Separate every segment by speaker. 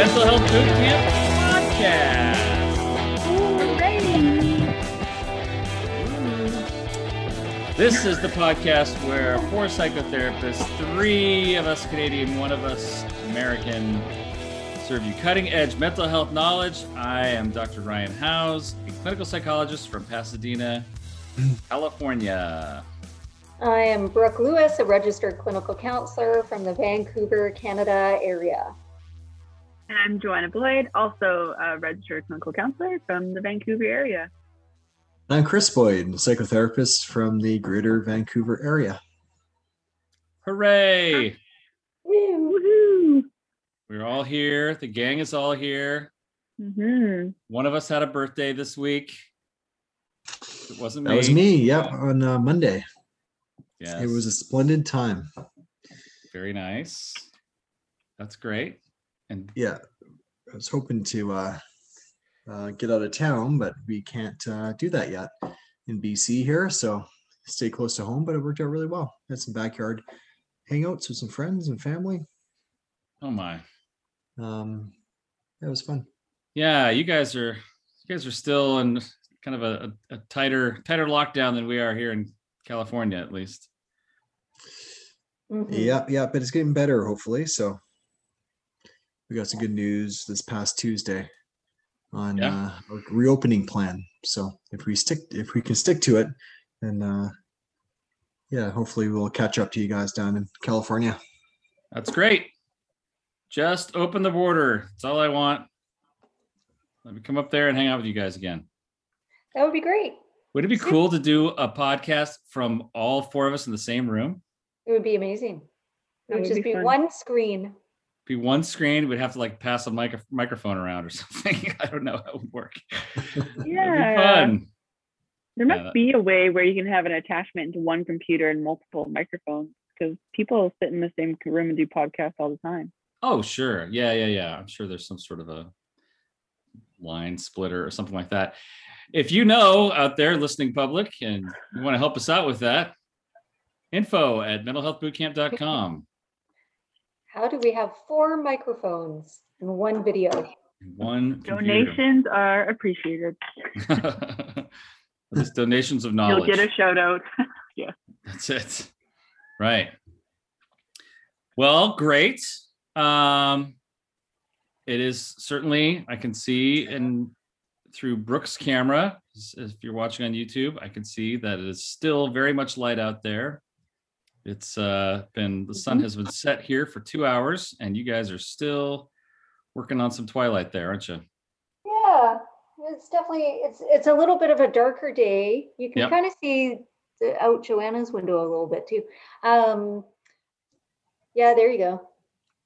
Speaker 1: Mental Health Boot Camp podcast. This is the podcast where four psychotherapists, three of us Canadian, one of us American, serve you cutting edge mental health knowledge. I am Dr. Ryan Howes, a clinical psychologist from Pasadena, California.
Speaker 2: I am Brooke Lewis, a registered clinical counselor from the Vancouver, Canada area.
Speaker 3: And I'm Joanna Boyd, also a registered clinical counselor from the Vancouver area.
Speaker 4: I'm Chris Boyd, a psychotherapist from the greater Vancouver area.
Speaker 1: Hooray!
Speaker 3: Woohoo!
Speaker 1: We're all here. The gang is all here.
Speaker 3: hmm
Speaker 1: One of us had a birthday this week. It wasn't me.
Speaker 4: That was me. Yep, on uh, Monday.
Speaker 1: Yes.
Speaker 4: It was a splendid time.
Speaker 1: very nice. That's great. And
Speaker 4: Yeah, I was hoping to uh, uh, get out of town, but we can't uh, do that yet in BC here. So stay close to home, but it worked out really well. Had some backyard hangouts with some friends and family.
Speaker 1: oh my.
Speaker 4: Um, that was fun.
Speaker 1: Yeah, you guys are you guys are still in kind of a, a, a tighter tighter lockdown than we are here in California at least.
Speaker 2: Mhm.
Speaker 4: Yeah, yeah, but it's getting better, hopefully. So we got some good news this past Tuesday on
Speaker 1: Yeah.
Speaker 4: uh, our reopening plan. So if we stick, if we can stick to it, then uh, yeah, hopefully we'll catch up to you guys down in California.
Speaker 1: That's great. Just open the border. That's all I want. Let me come up there and hang out with you guys again.
Speaker 2: That would be great.
Speaker 1: Would it be cool to do a podcast from all four of us in the same room?
Speaker 2: It would be amazing. It
Speaker 3: That
Speaker 2: would
Speaker 3: would
Speaker 2: just
Speaker 3: be
Speaker 2: be one screen.
Speaker 1: Be one screen. We'd have to like pass a micro- microphone around or something. I don't know how it would work.
Speaker 3: Yeah.
Speaker 1: fun.
Speaker 3: There
Speaker 1: Yeah,
Speaker 3: must
Speaker 1: that-
Speaker 3: be a way where you can have an attachment into one computer and multiple microphones because people sit in the same room and do podcasts all the time.
Speaker 1: Oh, sure. Yeah, yeah, yeah. I'm sure there's some sort of a line splitter or something like that. If you know out there, listening public, and you want to help us out with that, info at mentalhealthbootcamp.com.
Speaker 2: How do we have four microphones and one video?
Speaker 1: One computer.
Speaker 3: Donations are appreciated.
Speaker 1: Those donations of knowledge.
Speaker 3: You'll get a shout out. Yeah.
Speaker 1: That's it. Right. Well, great. Um, it is certainly I can see in through Brooke's camera. If you're watching on YouTube, I can see that it is still very much light out there. It's uh, been the sun
Speaker 2: Mhm.
Speaker 1: has been set here for two hours, and you guys are still working on some twilight there, aren't you?
Speaker 2: Yeah, it's definitely it's it's a little bit of a darker day. You can
Speaker 1: Yep.
Speaker 2: kind of see the, out Joanna's window a little bit too. Um, yeah, there you go.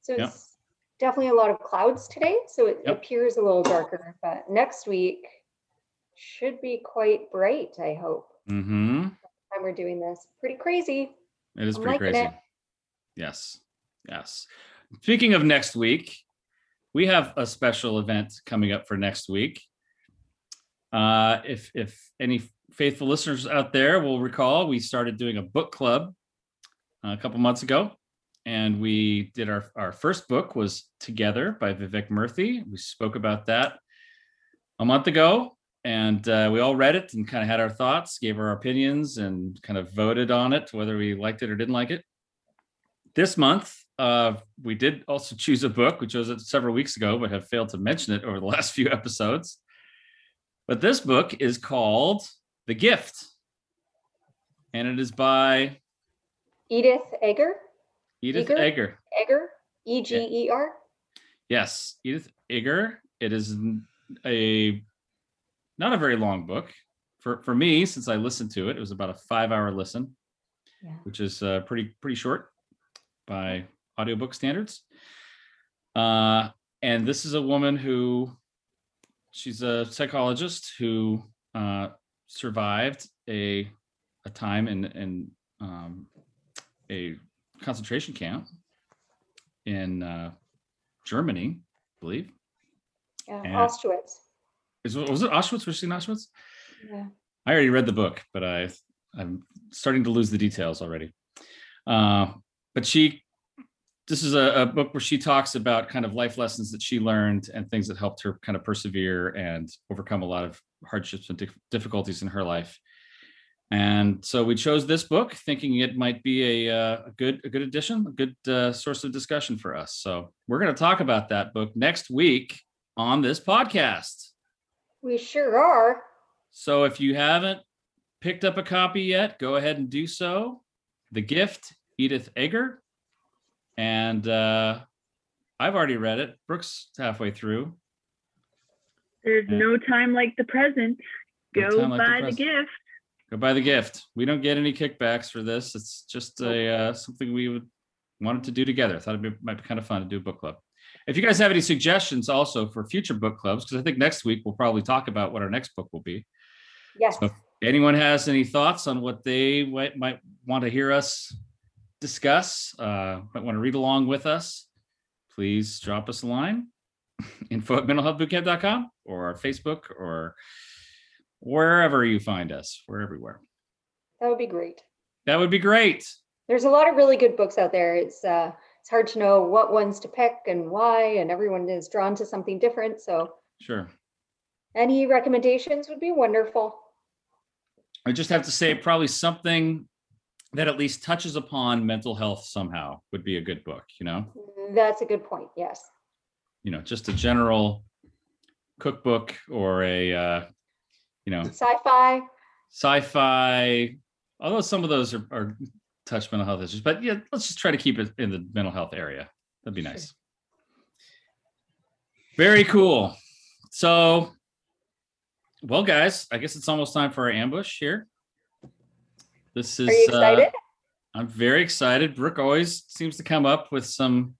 Speaker 2: So
Speaker 1: Yep.
Speaker 2: it's definitely a lot of clouds today, so it
Speaker 1: Yep.
Speaker 2: appears a little darker. But next week should be quite bright. I hope.
Speaker 1: Mm-hmm.
Speaker 2: Time we're doing this, pretty crazy.
Speaker 1: It is
Speaker 2: I'm
Speaker 1: pretty crazy.
Speaker 2: it.
Speaker 1: Yes. Yes. Speaking of next week, we have a special event coming up for next week. Uh, if if any faithful listeners out there will recall, we started doing a book club uh, a couple months ago, and we did our our first book was Together by Vivek Murthy. We spoke about that a month ago, and uh, we all read it and kind of had our thoughts, gave our opinions, and kind of voted on it whether we liked it or didn't like it. This month, uh, we did also choose a book. We chose it several weeks ago, but have failed to mention it over the last few episodes. But this book is called The Gift, and it is by
Speaker 2: Edith Egger,
Speaker 1: Edith
Speaker 2: Eger?
Speaker 1: Egger.
Speaker 2: Egger, E G E R.
Speaker 1: Yes, Edith Egger. It is a not a very long book for for me since I listened to it. It was about a five hour listen,
Speaker 2: Yeah.
Speaker 1: which is uh, pretty pretty short by audiobook standards. Uh, and this is a woman who she's a psychologist who uh, survived a a time in in um, a concentration camp in uh, Germany, I believe.
Speaker 2: Yeah,
Speaker 1: And-
Speaker 2: Auschwitz.
Speaker 1: Is, was it Auschwitz? Was she in Auschwitz?
Speaker 2: Yeah.
Speaker 1: I already read the book, but I I'm starting to lose the details already. Uh, but she this is a, a book where she talks about kind of life lessons that she learned and things that helped her kind of persevere and overcome a lot of hardships and dif- difficulties in her life. And so we chose this book, thinking it might be a, uh, a good a good addition, a good uh, source of discussion for us. So we're going to talk about that book next week on this podcast.
Speaker 2: We sure are.
Speaker 1: So if you haven't picked up a copy yet, go ahead and do so. The Gift, Edith Eger. And uh, I've already read it. Brooke's halfway through.
Speaker 3: There's
Speaker 1: Yeah.
Speaker 3: no time like the present. Go
Speaker 1: time like
Speaker 3: buy the,
Speaker 1: present.
Speaker 3: gift.
Speaker 1: Go buy the gift. We don't get any kickbacks for this. It's just a uh, something we would wanted to do together. I thought it'd might be kind of fun to do a book club. If you guys have any suggestions also for future book clubs, because I think next week we'll probably talk about what our next book will be.
Speaker 2: Yes.
Speaker 1: So- anyone has any thoughts on what they might, might want to hear us discuss, uh, might want to read along with us, please drop us a line. Info at mentalhealthbootcamp.com or our Facebook or wherever you find us. We're everywhere.
Speaker 2: That would be great.
Speaker 1: That would be great.
Speaker 2: There's a lot of really good books out there. It's uh it's hard to know what ones to pick and why, and everyone is drawn to something different. So
Speaker 1: Sure.
Speaker 2: any recommendations would be wonderful.
Speaker 1: I just have to say, probably something that at least touches upon mental health somehow would be a good book, you know?
Speaker 2: That's a good point. Yes.
Speaker 1: You know, just a general cookbook or a, uh, you know,
Speaker 2: Sci-fi.
Speaker 1: sci-fi although some of those are, are touch mental health issues but yeah let's just try to keep it in the mental health area. That'd be
Speaker 2: Sure.
Speaker 1: nice. Very cool. So well guys i guess it's almost time for our ambush here. This is
Speaker 2: Are you
Speaker 1: uh, i'm very excited. Brooke always seems to come up with some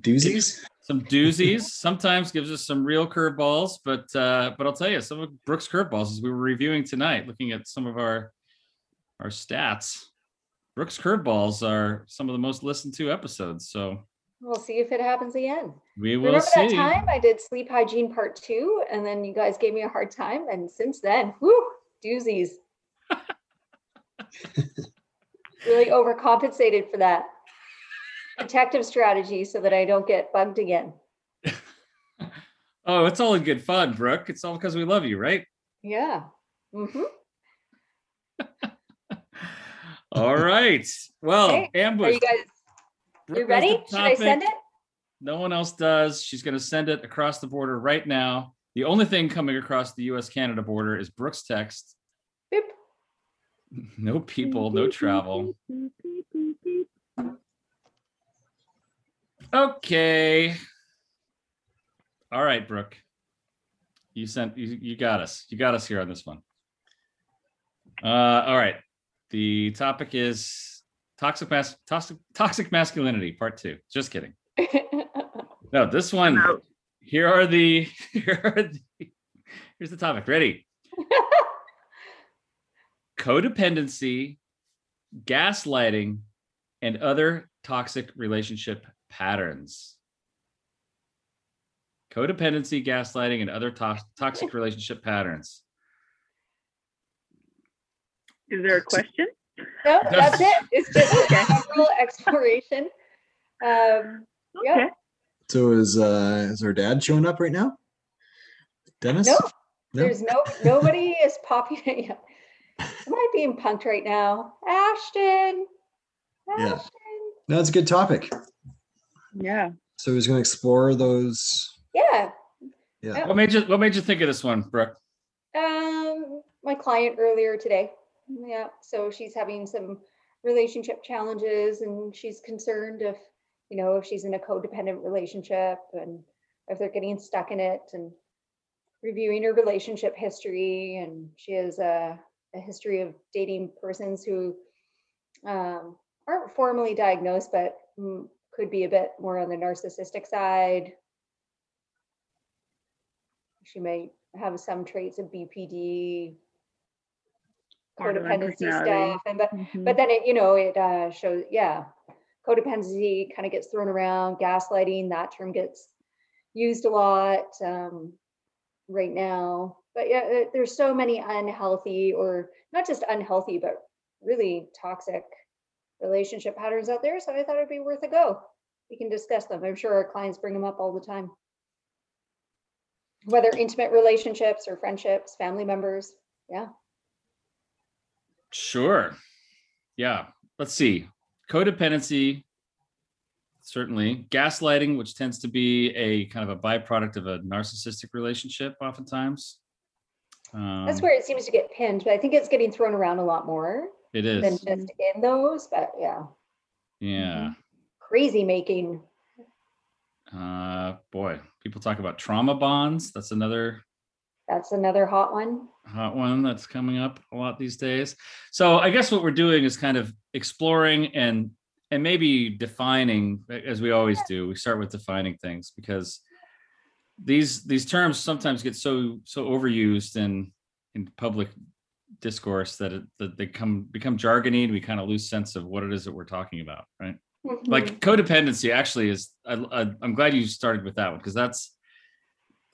Speaker 4: Doozies.
Speaker 1: some doozies. Sometimes gives us some real curveballs but uh but i'll tell you some of Brooke's curveballs as we were reviewing tonight looking at some of our our stats brooke's curveballs are some of the most listened to episodes so
Speaker 2: We'll see if it happens again.
Speaker 1: we will
Speaker 2: Remember
Speaker 1: see
Speaker 2: that time I did sleep hygiene part two, and then you guys gave me a hard time, and since then, whoo, doozies. really overcompensated for that protective strategy so that I don't get bugged again.
Speaker 1: oh it's all in good fun brooke it's all because we love you right
Speaker 2: Yeah. hmm
Speaker 1: all right well
Speaker 2: Okay, Are
Speaker 1: ambush
Speaker 2: you guys you ready? Should I send it?
Speaker 1: No one else does. She's going to send it across the border right now. The only thing coming across the US Canada border is Brooke's text.
Speaker 2: Boop.
Speaker 1: No people, no travel. Okay. All right, Brooke. You sent you, you got us. You got us here on this one. Uh all right. The topic is toxic mas- toxic toxic masculinity part 2. Just kidding. No, this one
Speaker 3: Out.
Speaker 1: here are the here are the here's the topic. Ready? Codependency, gaslighting, and other toxic relationship patterns. Codependency, gaslighting, and other to- toxic relationship patterns.
Speaker 3: Is there a question?
Speaker 2: no, that's it. It's just a
Speaker 3: Okay.
Speaker 2: general exploration. Um, Yeah.
Speaker 3: Okay.
Speaker 4: So is uh is our dad showing up right now? Dennis?
Speaker 2: no,
Speaker 4: No?
Speaker 2: there's no nobody is popular yet. Am I being punked right now? Ashton.
Speaker 4: Yeah.
Speaker 2: Ashton.
Speaker 4: No, it's a good topic.
Speaker 3: Yeah.
Speaker 4: So he's gonna explore those.
Speaker 2: Yeah.
Speaker 4: Yeah.
Speaker 1: What made you what made you think of this one, Brooke?
Speaker 2: Um, my client earlier today. Yeah, so she's having some relationship challenges and she's concerned if, you know, if she's in a codependent relationship and if they're getting stuck in it and reviewing her relationship history. And she has a, a history of dating persons who um, aren't formally diagnosed, but could be a bit more on the narcissistic side. She may have some traits of BPD, codependency stuff, and but
Speaker 3: Mhm.
Speaker 2: but then it you know it uh, shows yeah, codependency kind of gets thrown around. Gaslighting that term gets used a lot um, right now. But yeah, there- there's so many unhealthy or not just unhealthy, but really toxic relationship patterns out there. So I thought it'd be worth a go. We can discuss them. I'm sure our clients bring them up all the time. Whether intimate relationships or friendships, family members. Yeah.
Speaker 1: Sure. Yeah. Let's see. Codependency, certainly. Gaslighting, which tends to be a kind of a byproduct of a narcissistic relationship, oftentimes.
Speaker 2: That's
Speaker 1: Um,
Speaker 2: where it seems to get pinned, but I think it's getting thrown around a lot more
Speaker 1: it
Speaker 2: than just in those. But yeah,
Speaker 1: Yeah.
Speaker 2: crazy making.
Speaker 1: Uh, boy, people talk about trauma bonds. That's another
Speaker 2: That's another hot one.
Speaker 1: hot one that's coming up a lot these days. So I guess what we're doing is kind of exploring and and maybe defining as we always do. We start with defining things because these these terms sometimes get so so overused in in public discourse that it, that they come become jargony and we kind of lose sense of what it is that we're talking about, right?
Speaker 2: Mhm.
Speaker 1: like codependency actually is I, I, i'm glad you started with that one because that's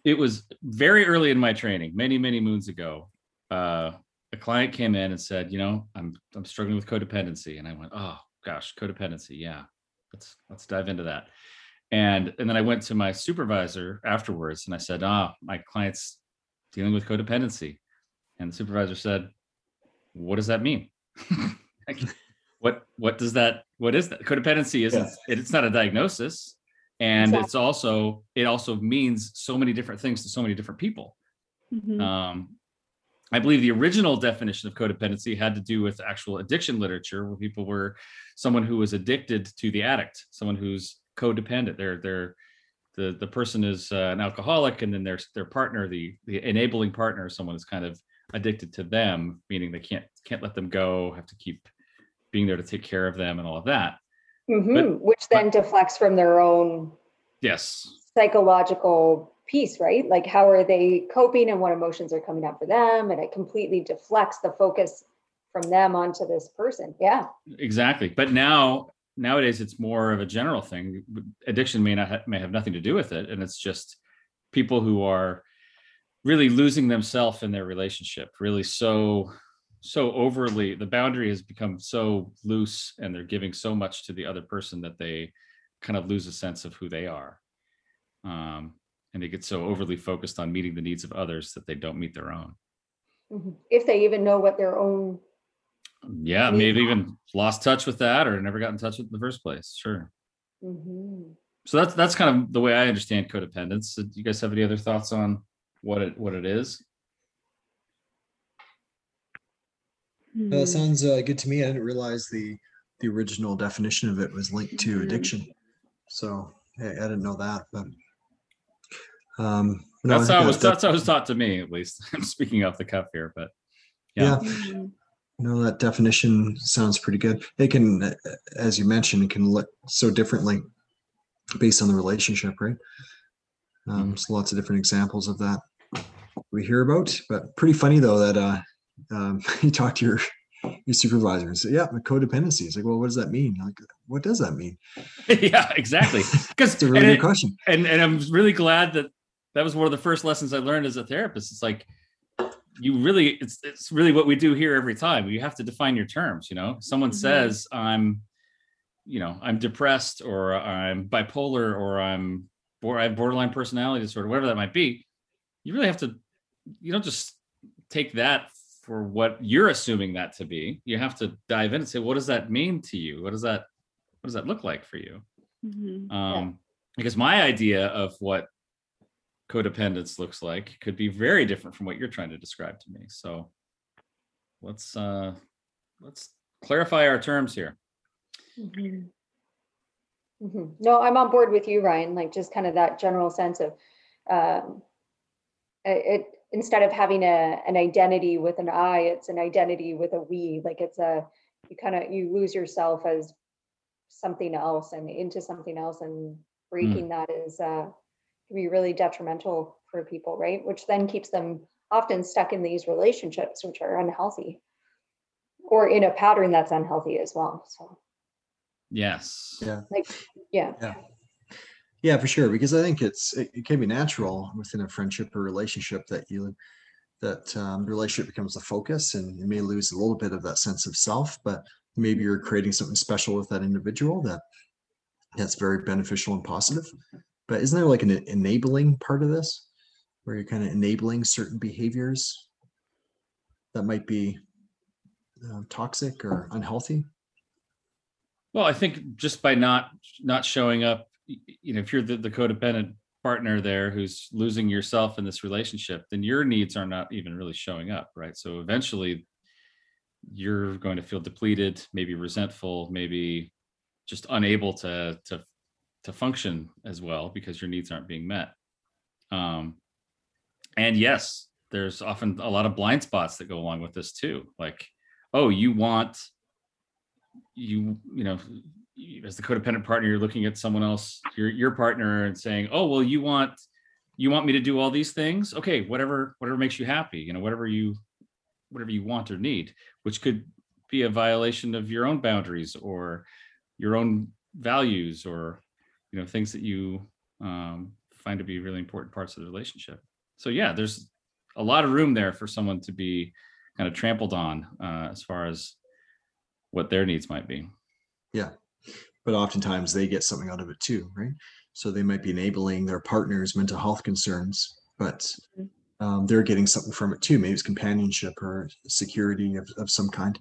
Speaker 1: it was very early in my training many many moons ago. Uh a client came in and said you know i'm i'm struggling with codependency. And i went oh gosh codependency yeah. Let's let's dive into that. And and then i went to my supervisor afterwards and i said ah my client's dealing with codependency. And the supervisor said what does that mean? What what does that what is that? Codependency isn't it- it's not a diagnosis and
Speaker 2: Exactly.
Speaker 1: it's also it also means so many different things to so many different people
Speaker 3: Mhm.
Speaker 1: um i believe the original definition of codependency had to do with actual addiction literature where people were someone who was addicted to the addict someone who's codependent they're they're the the person is uh, an alcoholic and then their their partner the the enabling partner someone is kind of addicted to them meaning they can't can't let them go have to keep being there to take care of them and all of that
Speaker 2: Mhm, Which then deflects from their own
Speaker 1: yes
Speaker 2: psychological piece, right? Like how are they coping and what emotions are coming up for them? And it completely deflects the focus from them onto this person. Yeah.
Speaker 1: exactly but now nowadays it's more of a general thing addiction may not ha- may have nothing to do with it and it's just people who are really losing themselves in their relationship really so so overly the boundary has become so loose and they're giving so much to the other person that they kind of lose a sense of who they are um, and they get so overly focused on meeting the needs of others that they don't meet their own
Speaker 2: Mhm. If they even know what their own,
Speaker 1: yeah maybe even lost touch with that or never got in touch with in the first place sure
Speaker 2: Mhm.
Speaker 1: so that's that's kind of the way I understand codependence. Do you guys have any other thoughts on what it what it is?
Speaker 3: Hmm.
Speaker 4: That sounds uh, good to me. I didn't realize the the original definition of it was linked to
Speaker 3: Mhm.
Speaker 4: addiction. So I, I didn't know that, but um, no,
Speaker 1: That's how it
Speaker 4: that-
Speaker 1: was
Speaker 4: that-
Speaker 1: that's how it was taught to me at least. I'm speaking off the cuff here, but
Speaker 4: yeah.
Speaker 1: yeah.
Speaker 3: Mhm.
Speaker 4: No, that definition sounds pretty good. It can, uh, as you mentioned, it can look so differently based on the relationship, right? Um, so lots of different examples of that we hear about, but pretty funny though that uh, um, you talk to your your supervisor and say, "Yeah, the codependency." It's like, well, what does that mean? Like, what does that mean?
Speaker 1: yeah, exactly. Because
Speaker 4: It's a really good
Speaker 1: it-
Speaker 4: question.
Speaker 1: and and I'm really glad that that was one of the first lessons I learned as a therapist. It's like you really it's it's really what we do here every time. You have to define your terms, you know. Someone
Speaker 3: Mhm.
Speaker 1: says I'm you know, I'm depressed or I'm bipolar or I'm or I have borderline personality disorder, whatever that might be. You really have to you don't just take that for what you're assuming that to be. You have to dive in and say, what does that mean to you? What does that what does that look like for you?
Speaker 3: Mhm.
Speaker 1: um because my idea of what codependence looks like could be very different from what you're trying to describe to me so let's uh let's clarify our terms here
Speaker 2: Mhm. Mhm. No, I'm on board with you, Ryan, like just kind of that general sense of, um, it, instead of having a, an identity with an I, it's an identity with a we, like it's a, you kind of, you lose yourself as something else and into something else and breaking that is, uh, can be really detrimental for people, right? Which then keeps them often stuck in these relationships, which are unhealthy or in a pattern that's unhealthy as well, so.
Speaker 1: yes
Speaker 4: Yeah.
Speaker 2: Yeah.
Speaker 4: Yeah, for sure. Because I think it's it, it can be natural within a friendship or relationship that you that um, the relationship becomes the focus, and you may lose a little bit of that sense of self. But maybe you're creating something special with that individual that that's very beneficial and positive. But isn't there like an enabling part of this where you're kind of enabling certain behaviors that might be uh, toxic or unhealthy?
Speaker 1: Well, I think just by not not showing up, you know, if you're the, the codependent partner there who's losing yourself in this relationship, then your needs are not even really showing up, right? So eventually you're going to feel depleted, maybe resentful, maybe just unable to to to function as well because your needs aren't being met. Um and yes, there's often a lot of blind spots that go along with this too. Like, oh, you want you you know as the codependent partner you're looking at someone else your your partner and saying oh well you want you want me to do all these things? Okay whatever whatever makes you happy you know whatever you whatever you want or need which could be a violation of your own boundaries or your own values or you know things that you um, find to be really important parts of the relationship. So yeah there's a lot of room there for someone to be kind of trampled on uh, as far as what their needs might be
Speaker 4: but oftentimes they get something out of it too, right? So they might be enabling their partner's mental health concerns, but
Speaker 3: Mhm.
Speaker 4: um, they're getting something from it too. Maybe it's companionship or security of, of some kind.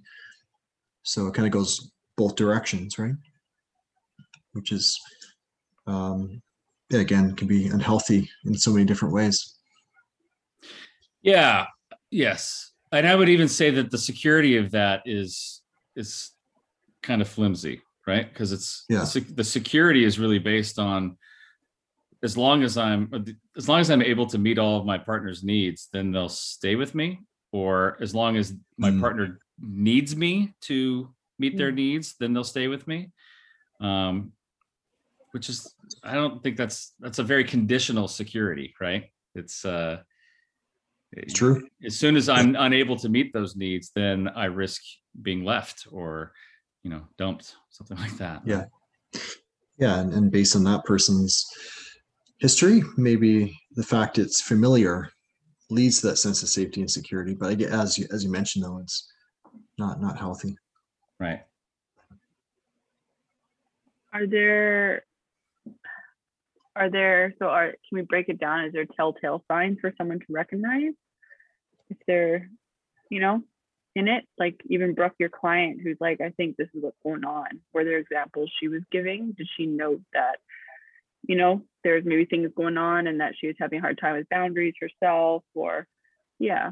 Speaker 4: So it kind of goes both directions, right? Which is, um, yeah, again, can be unhealthy in so many different ways.
Speaker 1: Yeah, yes. And I would even say that the security of that is is kind of flimsy, right? Because it's
Speaker 4: Yeah.
Speaker 1: the, sec- the security is really based on as long as I'm as long as I'm able to meet all of my partner's needs, then they'll stay with me. Or as long as my
Speaker 4: Mm.
Speaker 1: partner needs me to meet their needs, then they'll stay with me. Um, which is I don't think that's that's a very conditional security, right? It's uh
Speaker 4: It's true.
Speaker 1: as soon as I'm unable to meet those needs, then I risk being left or, you know, dumped, something like that.
Speaker 4: Yeah. Yeah, and, and based on that person's history, maybe the fact it's familiar leads to that sense of safety and security. But I get as you as you mentioned though, it's not not healthy.
Speaker 1: Right.
Speaker 3: Are there are there so are can we break it down? Is there telltale signs for someone to recognize if they're, you know, in it? Like even Brooke, your client who's like, I think this is what's going on. Were there examples she was giving? Did she note that, you know, there's maybe things going on and that she was having a hard time with boundaries herself or yeah.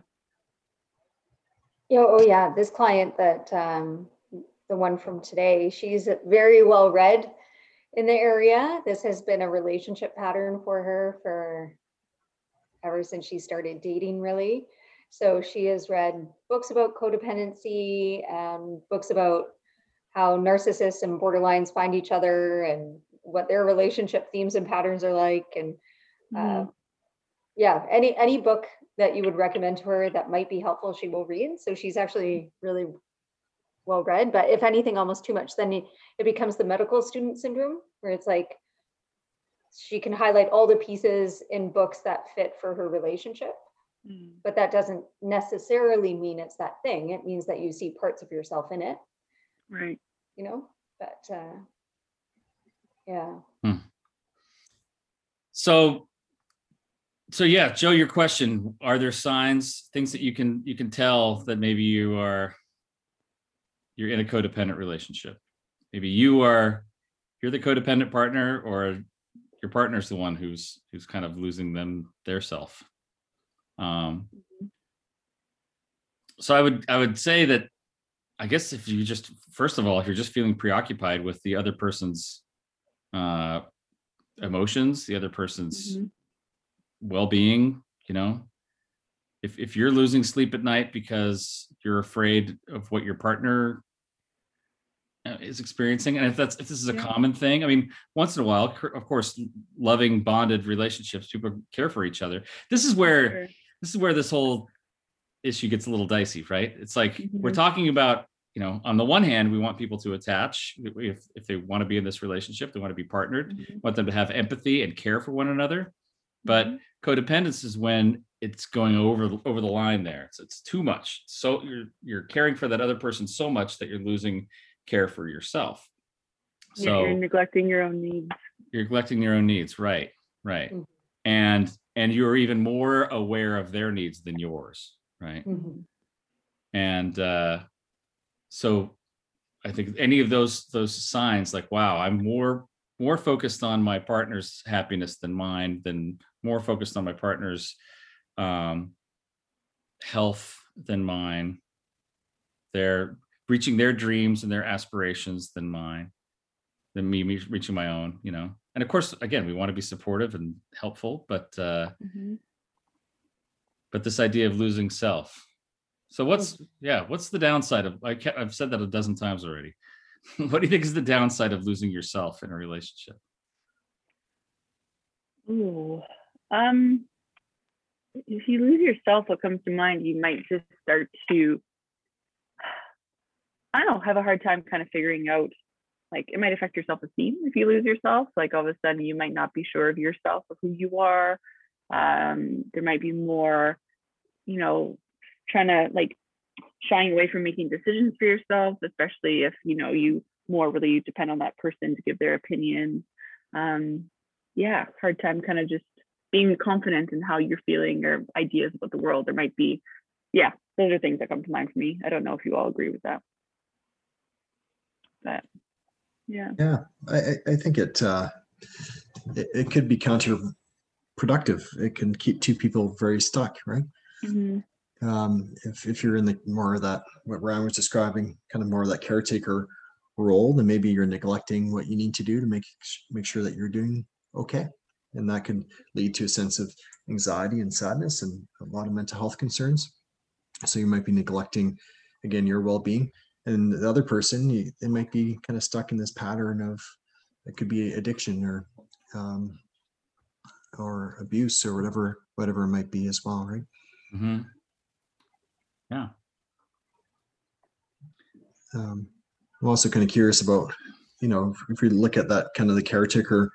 Speaker 2: Yeah, oh yeah, this client that, um, the one from today, she's very well read in the area. This has been a relationship pattern for her for ever since she started dating, really. So she has read books about codependency and books about how narcissists and borderlines find each other and what their relationship themes and patterns are like. And uh, yeah, any any book that you would recommend to her that might be helpful, she will read. So she's actually really well read. But if anything, almost too much, then it becomes the medical student syndrome, where it's like she can highlight all the pieces in books that fit for her relationship,
Speaker 3: Mm.
Speaker 2: but that doesn't necessarily mean it's that thing. It means that you see parts of yourself in it,
Speaker 3: Right.
Speaker 2: you know. But uh, yeah,
Speaker 1: So, so yeah, Joe, your question, are there signs, things that you can, you can tell that maybe you are, you're in a codependent relationship? Maybe you are, you're the codependent partner or your partner's the one who's, who's kind of losing them, their self. Um, so I would, I would say that, I guess if you just, first of all, if you're just feeling preoccupied with the other person's uh, emotions, the other person's
Speaker 3: Mhm.
Speaker 1: well-being, you know, if if you're losing sleep at night because you're afraid of what your partner uh, is experiencing, and if that's if this is a
Speaker 3: Yeah.
Speaker 1: common thing, I mean, once in a while, of course, loving bonded relationships, people care for each other. This is where
Speaker 3: Sure.
Speaker 1: This is where this whole issue gets a little dicey, right? It's like we're
Speaker 3: Mhm.
Speaker 1: talking about, you know, on the one hand, we want people to attach if if they want to be in this relationship, they want to be partnered,
Speaker 3: Mhm.
Speaker 1: want them to have empathy and care for one another. But
Speaker 3: Mhm.
Speaker 1: codependence is when it's going over the- over the line there. It's it's too much. So you're you're caring for that other person so much that you're losing care for yourself.
Speaker 3: Yeah,
Speaker 1: So
Speaker 3: you're neglecting your own needs.
Speaker 1: you're neglecting your own needs, right? Right. And and you're even more aware of their needs than yours, right?
Speaker 2: Mhm.
Speaker 1: and uh, so i think any of those those signs like wow i'm more more focused on my partner's happiness than mine than more focused on my partner's um, health than mine they're reaching their dreams and their aspirations than mine than me me reaching my own you know and of course again we want to be supportive and helpful but uh
Speaker 3: Mhm.
Speaker 1: but this idea of losing self. So what's yeah what's the downside of I i've said that a dozen times already. What do you think is the downside of losing yourself in a relationship?
Speaker 3: Ooh, um, if you lose yourself, what comes to mind, you might just start to, I don't know, have a hard time kind of figuring out, like it might affect your self-esteem if you lose yourself. Like all of a sudden, you might not be sure of yourself, of who you are. Um, there might be more, you know, trying to like shying away from making decisions for yourself, especially if you know you more really depend on that person to give their opinion. Um, yeah, hard time kind of just being confident in how you're feeling or ideas about the world. There might be, yeah, those are things that come to mind for me. I don't know if you all agree with that. But yeah.
Speaker 4: Yeah, I, I- think it, uh, it, it could be counterproductive. It can keep two people very stuck, right?
Speaker 3: Mhm.
Speaker 4: Um, if, if you're in the more of that, what Ryan was describing, kind of more of that caretaker role, then maybe you're neglecting what you need to do to make, make sure that you're doing okay. And that can lead to a sense of anxiety and sadness and a lot of mental health concerns. So you might be neglecting, again, your well-being. And the other person, you- they might be kind of stuck in this pattern of, it could be addiction or, um, or abuse or whatever, whatever it might be as well, right?
Speaker 1: hmm yeah
Speaker 4: um, I'm also kind of curious about, you know, if- if we look at that kind of the caretaker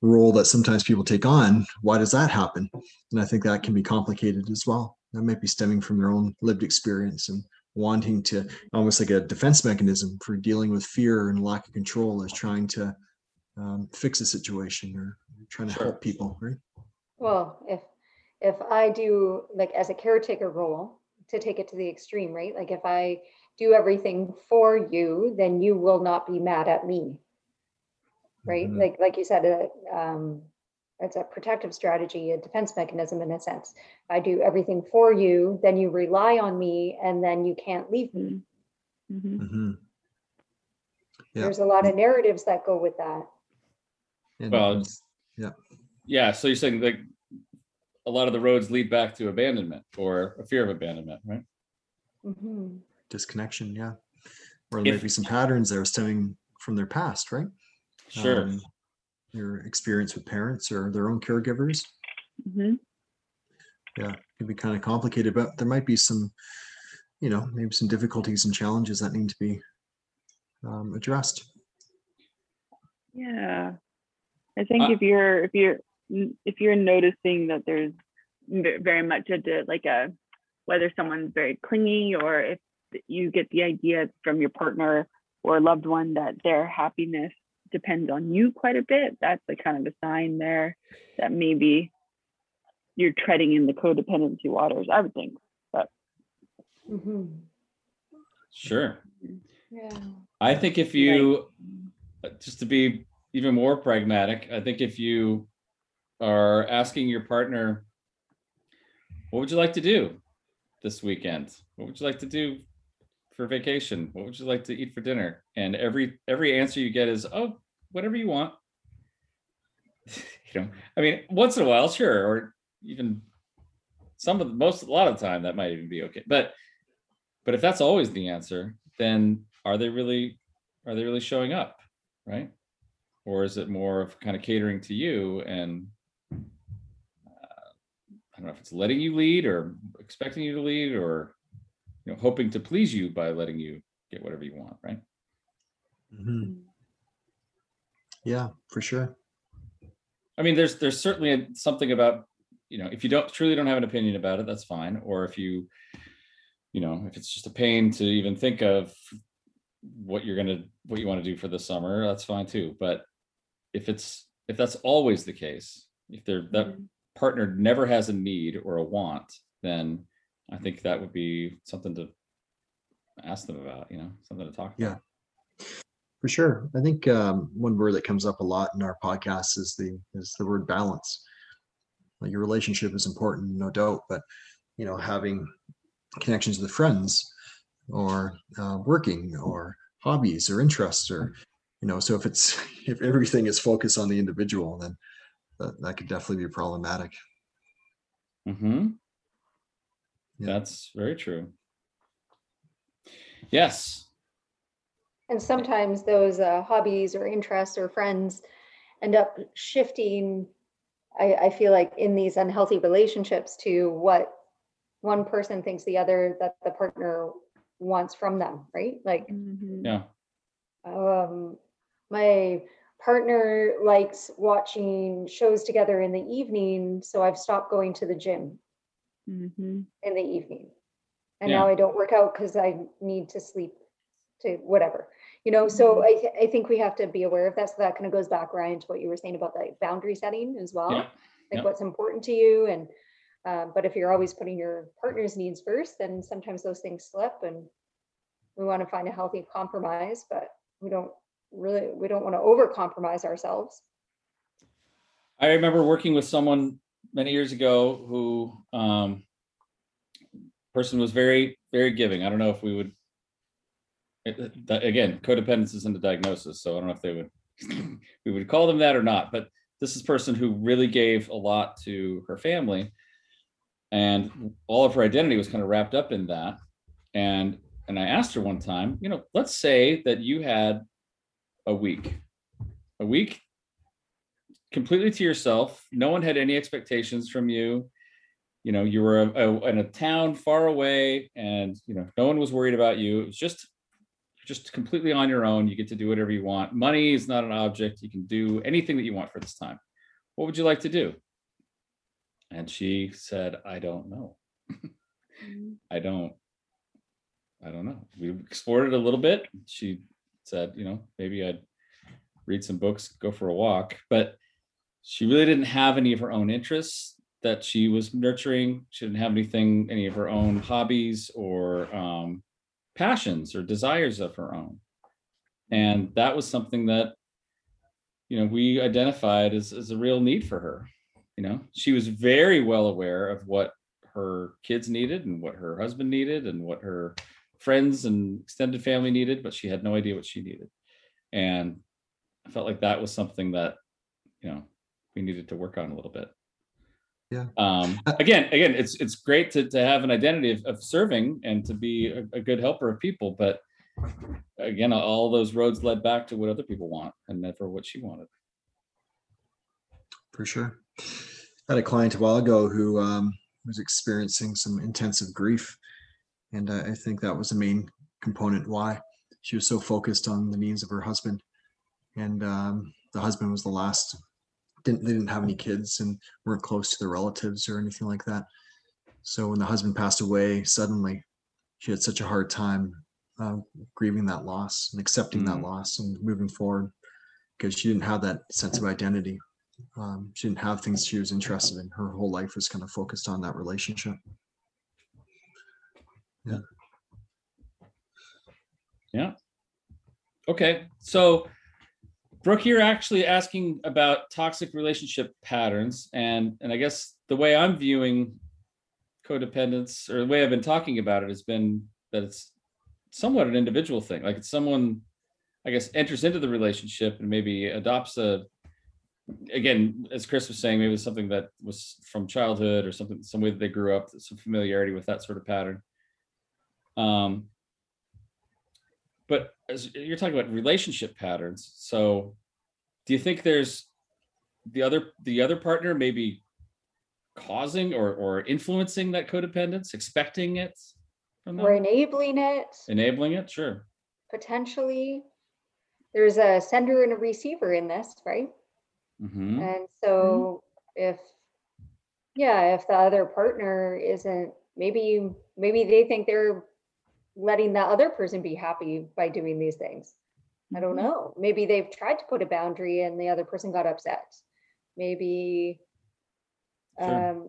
Speaker 4: role that sometimes people take on, why does that happen? And I think that can be complicated as well. That might be stemming from their own lived experience and wanting to almost like a defense mechanism for dealing with fear and lack of control is trying to um, fix a situation or trying to
Speaker 1: Sure.
Speaker 4: help people, right?
Speaker 2: Well, if, if I do, like, as a caretaker role, to take it to the extreme, right? Like, if I do everything for you, then you will not be mad at me. Right?
Speaker 4: Mhm.
Speaker 2: Like, like you said, uh, um, it's a protective strategy, a defense mechanism in a sense. I do everything for you, then you rely on me and then you can't leave me.
Speaker 3: Mhm.
Speaker 4: Mhm. Yeah.
Speaker 2: There's a lot of narratives that go with that.
Speaker 4: And
Speaker 1: Well,
Speaker 4: it's-
Speaker 1: yeah so you're saying like a lot of the roads lead back to abandonment or a fear of abandonment right
Speaker 2: Mhm.
Speaker 4: disconnection, yeah. Or there
Speaker 1: If-
Speaker 4: might be some patterns that are stemming from their past, right?
Speaker 1: sure
Speaker 4: um, their experience with parents or their own caregivers
Speaker 3: Mhm.
Speaker 4: Yeah, it can be kind of complicated but there might be some you know maybe some difficulties and challenges that need to be um, addressed
Speaker 3: Yeah. I think
Speaker 1: Uh,
Speaker 3: if you're if you're if you're noticing that there's very much a di- like a whether someone's very clingy or if you get the idea from your partner or loved one that their happiness depends on you quite a bit, that's a kind of a sign there that maybe you're treading in the codependency waters. I would think.
Speaker 2: Mhm.
Speaker 1: sure
Speaker 2: Yeah.
Speaker 1: i think if you uh, just to be even more pragmatic i think if you are asking your partner what would you like to do this weekend what would you like to do for vacation what would you like to eat for dinner and every every answer you get is oh whatever you want. You know i mean once in a while sure or even some of the most a lot of the time that might even be okay. But but if that's always the answer then are they really are they really showing up right? Or is it more of kind of catering to you and uh, i don't know if it's letting you lead or expecting you to lead or you know hoping to please you by letting you get whatever you want right?
Speaker 4: Mhm. Yeah for sure
Speaker 1: I mean, there's there's certainly a, something about you know if you don't truly don't have an opinion about it, that's fine. Or if you, you know, if it's just a pain to even think of, what you're gonna what you want to do for the summer, that's fine too. But if it's if that's always the case, if they're that
Speaker 3: Mhm.
Speaker 1: partner never has a need or a want, then I think that would be something to ask them about, you know, something to talk about.
Speaker 4: Yeah.
Speaker 1: about.
Speaker 4: For sure. I think um, one word that comes up a lot in our podcast is the is the word balance. Like your relationship is important, no doubt, but you know, having connections with friends or uh, working or hobbies or interests or you know, so if it's if everything is focused on the individual, then that, that could definitely be problematic.
Speaker 1: Mm-hmm.
Speaker 4: Yeah.
Speaker 1: That's very true. Yes.
Speaker 2: And sometimes those uh, hobbies or interests or friends end up shifting. I, I feel like in these unhealthy relationships to what one person thinks the other that the partner wants from them, right? Like,
Speaker 3: Mhm.
Speaker 1: Yeah.
Speaker 2: um, my partner likes watching shows together in the evening, so I've stopped going to the gym
Speaker 3: Mhm.
Speaker 2: in the evening. And
Speaker 1: Yeah.
Speaker 2: now I don't work out because I need to sleep to whatever, you know, so I, th- I think we have to be aware of that. So that kind of goes back, Ryan, to what you were saying about like boundary setting as well.
Speaker 1: Yeah.
Speaker 2: Like
Speaker 1: yeah.
Speaker 2: what's important to you and, uh, but if you're always putting your partner's needs first, then sometimes those things slip and we want to find a healthy compromise, but we don't really, we don't want to over compromise ourselves.
Speaker 1: I remember working with someone many years ago who um person was very very giving. I don't know if we would that- again, codependence isn't a diagnosis, so I don't know if they would we would call them that or not, but this is a person who really gave a lot to her family and all of her identity was kind of wrapped up in that. And and I asked her one time, you know, let's say that you had a week. A week completely to yourself. No one had any expectations from you. You know, you were a, a- in a town far away, and you know, no one was worried about you. It was just, just completely on your own. You get to do whatever you want. Money is not an object. You can do anything that you want for this time. What would you like to do? And she said, "I don't know.
Speaker 3: Mhm.
Speaker 1: I don't. I don't know. We explored it a little bit. She said, you know, maybe I'd read some books, go for a walk, but she really didn't have any of her own interests that she was nurturing. She didn't have anything, any of her own hobbies or um, passions or desires of her own. And mm-hmm. that was something that, you know, we identified as, as a real need for her. You know, she was very well aware of what her kids needed and what her husband needed and what her friends and extended family needed, but she had no idea what she needed. And I felt like that was something that, you know, we needed to work on a little bit.
Speaker 4: Yeah.
Speaker 1: Um,
Speaker 4: Uh,
Speaker 1: again, again, it's it's great to, to have an identity of, of serving and to be a, a good helper of people, but again, all those roads led back to what other people want and never what she wanted.
Speaker 4: for sure. I had a client a while ago who um, was experiencing some intensive grief, and I, I think that was the main component why she was so focused on the needs of her husband, and um, the husband was the last. Didn't they didn't have any kids and weren't close to their relatives or anything like that. So when the husband passed away suddenly, she had such a hard time uh, grieving that loss and accepting that
Speaker 1: Mm.
Speaker 4: loss and moving forward because she didn't have that sense of identity um, she didn't have things she was interested in. Her whole life was kind of focused on that relationship. Yeah. Yeah.
Speaker 1: Okay, so Brooke, you're actually asking about toxic relationship patterns, and and I guess the way I'm viewing codependence, or the way I've been talking about it, has been that it's somewhat an individual thing. Like it's someone, I guess, enters into the relationship and maybe adopts a. Again, as Chris was saying, maybe something that was from childhood or something, some way that they grew up, some familiarity with that sort of pattern. Um, but as you're talking about relationship patterns so do you think there's the other the other partner maybe causing or or influencing that codependence expecting it from
Speaker 2: We're enabling it,
Speaker 1: enabling it sure.
Speaker 2: Potentially. There's a sender and a receiver in this, right?
Speaker 1: hmm
Speaker 2: And so if, yeah, if the other partner isn't, maybe, you maybe they think they're letting the other person be happy by doing these things. I don't
Speaker 3: Mhm.
Speaker 2: know. Maybe they've tried to put a boundary and the other person got upset. Maybe
Speaker 1: Sure.
Speaker 2: um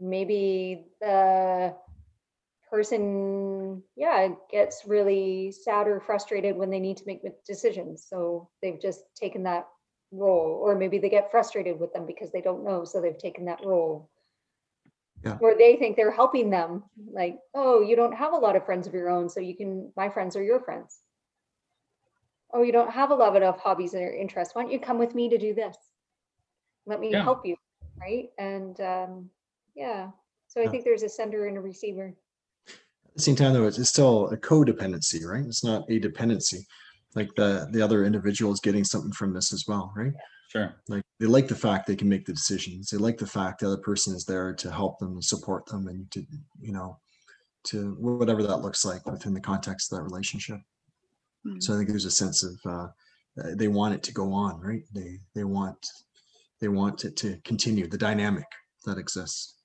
Speaker 2: maybe the person yeah gets really sad or frustrated when they need to make decisions so they've just taken that role or maybe they get frustrated with them because they don't know so they've taken that role
Speaker 4: Yeah.
Speaker 2: or they think they're helping them like oh you don't have a lot of friends of your own so you can my friends are your friends oh you don't have a lot of hobbies or interests why don't you come with me to do this let me
Speaker 1: Yeah.
Speaker 2: help you right and um yeah so i
Speaker 4: Yeah.
Speaker 2: think there's a sender and a receiver
Speaker 4: At the same time, though, it's it's still a codependency, right? It's not a dependency. Like the the other individual is getting something from this as well, right?
Speaker 1: Sure.
Speaker 4: Like they like the fact they can make the decisions. They like the fact the other person is there to help them and support them and to, you know, to whatever that looks like within the context of that relationship.
Speaker 3: Mm.
Speaker 4: So I think there's a sense of uh, uh, they want it to go on, right? They they want they want it to continue the dynamic that exists.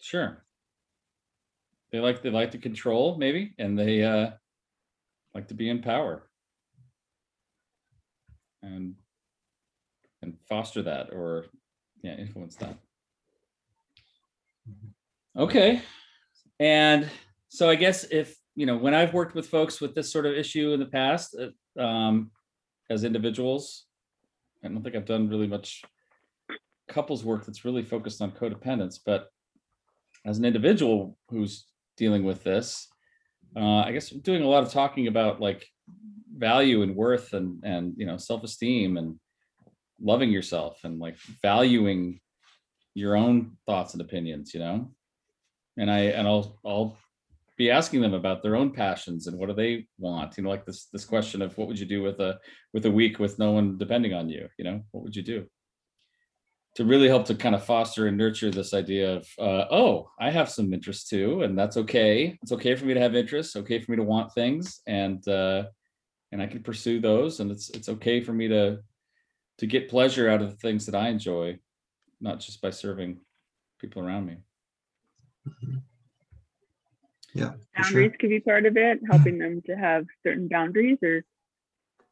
Speaker 1: Sure. They like they like to control maybe, and they uh like to be in power. And and foster that or yeah, influence that. Okay. And so I guess if, you know, when I've worked with folks with this sort of issue in the past, uh, um, as individuals, I don't think I've done really much couples work that's really focused on codependence, but as an individual who's dealing with this, uh, I guess doing a lot of talking about like value and worth and and you know self-esteem and loving yourself and like valuing your own thoughts and opinions, you know. And I and I'll I'll be asking them about their own passions and what do they want, you know, like this this question of what would you do with a with a week with no one depending on you, you know, what would you do? to really help to kind of foster and nurture this idea of uh, oh i have some interests too and that's okay it's okay for me to have interests okay for me to want things and uh, and i can pursue those and it's it's okay for me to to get pleasure out of the things that i enjoy not just by serving people around me
Speaker 4: Yeah. for sure.
Speaker 3: boundaries could be part of it, helping them to have certain boundaries or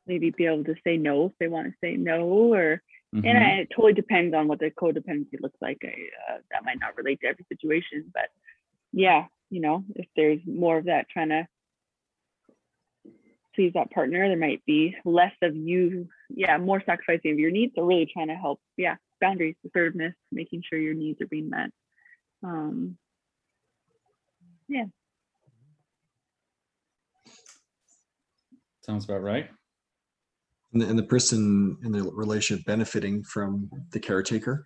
Speaker 3: maybe be able to say no if they want to say no or
Speaker 1: Mhm.
Speaker 3: and I, it totally depends on what the codependency looks like I, uh, that might not relate to every situation but yeah you know if there's more of that trying to please that partner there might be less of you yeah more sacrificing of your needs so really trying to help yeah boundaries assertiveness making sure your needs are being met um yeah.
Speaker 1: sounds about right
Speaker 4: and the, and the person in the relationship benefiting from the caretaker.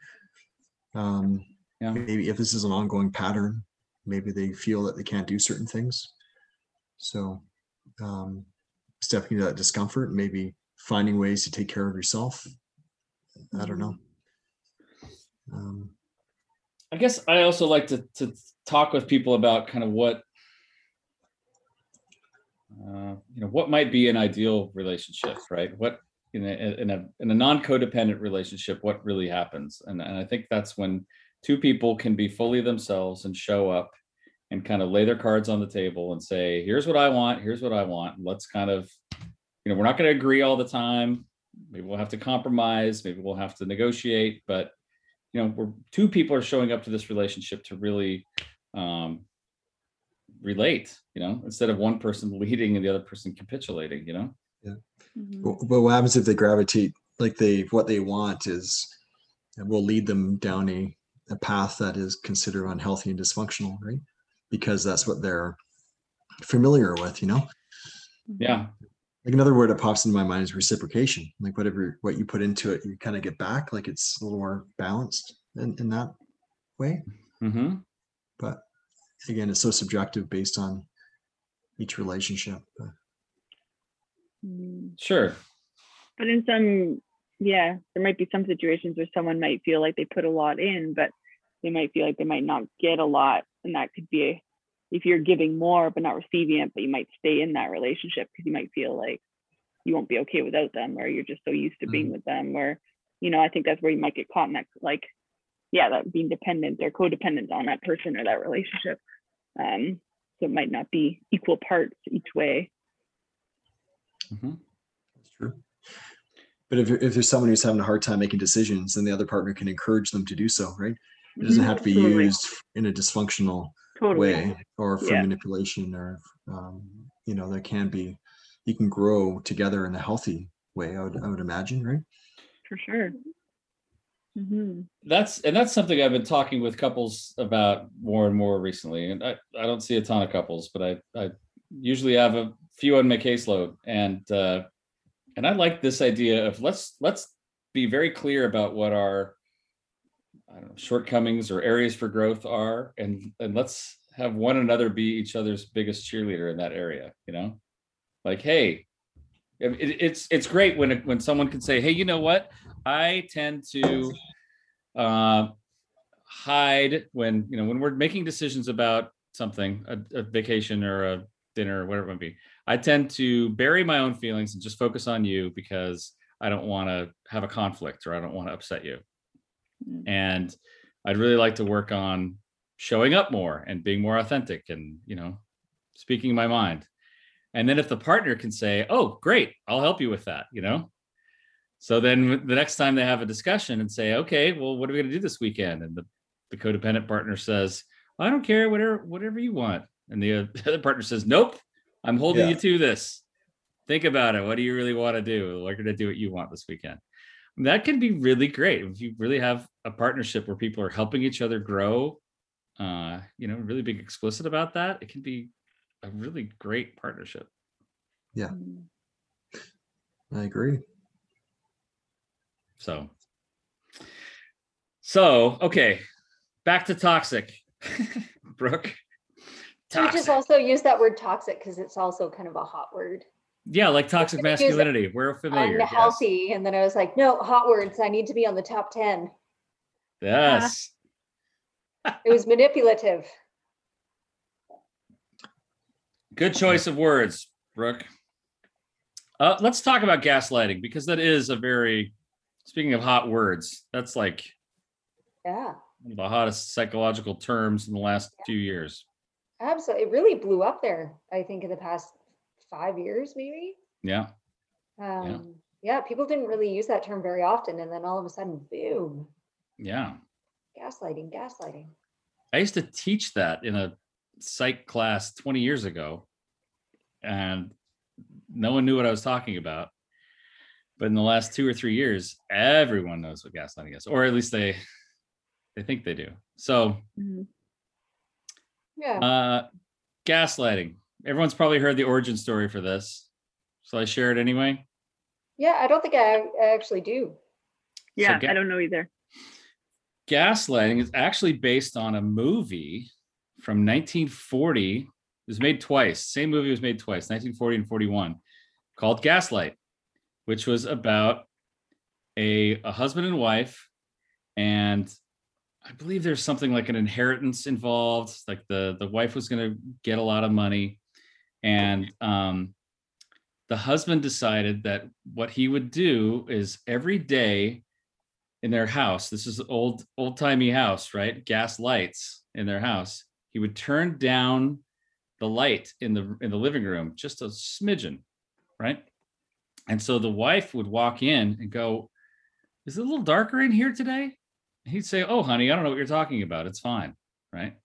Speaker 4: Um,
Speaker 1: Yeah.
Speaker 4: Maybe if this is an ongoing pattern, maybe they feel that they can't do certain things. So, um, stepping into that discomfort, maybe finding ways to take care of yourself. I don't know. Um,
Speaker 1: I guess I also like to to talk with people about kind of what uh, you know what might be an ideal relationship, right? What in a in a in a non-codependent relationship, what really happens? And and I think that's when two people can be fully themselves and show up and kind of lay their cards on the table and say, here's what I want, here's what I want. Let's kind of, you know, we're not going to agree all the time. Maybe we'll have to compromise, maybe we'll have to negotiate, but you know, we're two people are showing up to this relationship to really um, relate, you know, instead of one person leading and the other person capitulating, you know.
Speaker 3: mhm.
Speaker 4: But but what happens if they gravitate like they what they want is and will lead them down a, a path that is considered unhealthy and dysfunctional, right? Because that's what they're familiar with, you know.
Speaker 1: Yeah,
Speaker 4: Like another word that pops into my mind is reciprocation. Like whatever what you put into it, you kind of get back. Like it's a little more balanced in, in that way.
Speaker 1: hmm
Speaker 4: But again, it's so subjective based on each relationship. But
Speaker 3: Mm.
Speaker 1: sure.
Speaker 3: But in some, yeah, there might be some situations where someone might feel like they put a lot in, but they might feel like they might not get a lot. And that could be if you're giving more but not receiving it, but you might stay in that relationship because you might feel like you won't be okay without them or you're just so used to being with them. Or, you know, I think that's where you might get caught in that, like, yeah, that being dependent or codependent on that person or that relationship. Um, So it might not be equal parts each way.
Speaker 1: mm-hmm.
Speaker 4: That's true. But if, if there's someone who's having a hard time making decisions, then the other partner can encourage them to do so, right? It doesn't have to be
Speaker 3: totally,
Speaker 4: used in a dysfunctional
Speaker 3: Totally.
Speaker 4: way or for
Speaker 3: Yeah.
Speaker 4: manipulation or, um, you know, there can be, you can grow together in a healthy way, I would, I would imagine, right?
Speaker 3: For sure. hmm
Speaker 1: That's and that's something I've been talking with couples about more and more recently. And I, I don't see a ton of couples, but I, I usually have a few on my caseload. And uh and I like this idea of let's let's be very clear about what our I don't know, shortcomings or areas for growth are and and let's have one another be each other's biggest cheerleader in that area, you know? Like, hey, it, it- it's it's great when it- when someone can say, hey, you know what? I tend to uh, hide when you know when we're making decisions about something, a, a vacation or a dinner or whatever it might be. I tend to bury my own feelings and just focus on you because I don't want to have a conflict or I don't want to upset you.
Speaker 3: Mm.
Speaker 1: And I'd really like to work on showing up more and being more authentic and you know speaking my mind. And then if the partner can say, "Oh, great, I'll help you with that," you know, so then the next time they have a discussion and say, okay, well, what are we going to do this weekend? And the, the codependent partner says, I don't care, whatever, whatever you want. And the other partner says, nope, I'm holding
Speaker 4: Yeah.
Speaker 1: you to this. Think about it. What do you really want to do? We're going to do what you want this weekend. And that can be really great if you really have a partnership where people are helping each other grow. Uh, you know, really being explicit about that. It can be a really great partnership.
Speaker 4: Yeah.
Speaker 3: Mm.
Speaker 4: I agree.
Speaker 1: So, so okay, back to toxic, Brooke.
Speaker 2: So we just also use that word toxic because it's also kind of a hot word.
Speaker 1: Yeah, like toxic
Speaker 2: gonna use it
Speaker 1: masculinity. We're familiar. Yes.
Speaker 2: Unhealthy. And then I was like, no, hot words. I need to be on the top 10.
Speaker 1: yes.
Speaker 2: It was manipulative.
Speaker 1: Good choice of words, Brooke. Uh, let's talk about gaslighting because that is a very, speaking of hot words, that's like
Speaker 2: Yeah,
Speaker 1: one of the hottest psychological terms in the last few years.
Speaker 2: absolutely. It really blew up there, I think, in the past five years, maybe.
Speaker 1: Yeah.
Speaker 2: Um, yeah. people didn't really use that term very often. And then all of a sudden, boom,
Speaker 1: Yeah.
Speaker 2: gaslighting, gaslighting.
Speaker 1: I used to teach that in a psych class 20 years ago, and no one knew what I was talking about. But in the last two or three years, everyone knows what gaslighting is, or at least they they think they do. So,
Speaker 3: Mhm.
Speaker 2: Yeah.
Speaker 1: uh, gaslighting. Everyone's probably heard the origin story for this. So I share it anyway.
Speaker 2: yeah. I don't think I, I actually do.
Speaker 3: Yeah,
Speaker 1: ga-
Speaker 3: I don't know either.
Speaker 1: gaslighting is actually based on a movie from 1940. It was made twice. Same movie was made twice, 1940 and 41, called Gaslight, which was about a, a husband and wife. And I believe there's something like an inheritance involved. Like the, the wife was going to get a lot of money. And um, the husband decided that what he would do is every day in their house. This is old old timey house, right? Gas lights in their house. He would turn down the light in the in the living room just a smidgen, right? And so the wife would walk in and go, "Is it a little darker in here today?" He'd say, "Oh, honey, I don't know what you're talking about. It's fine." Right?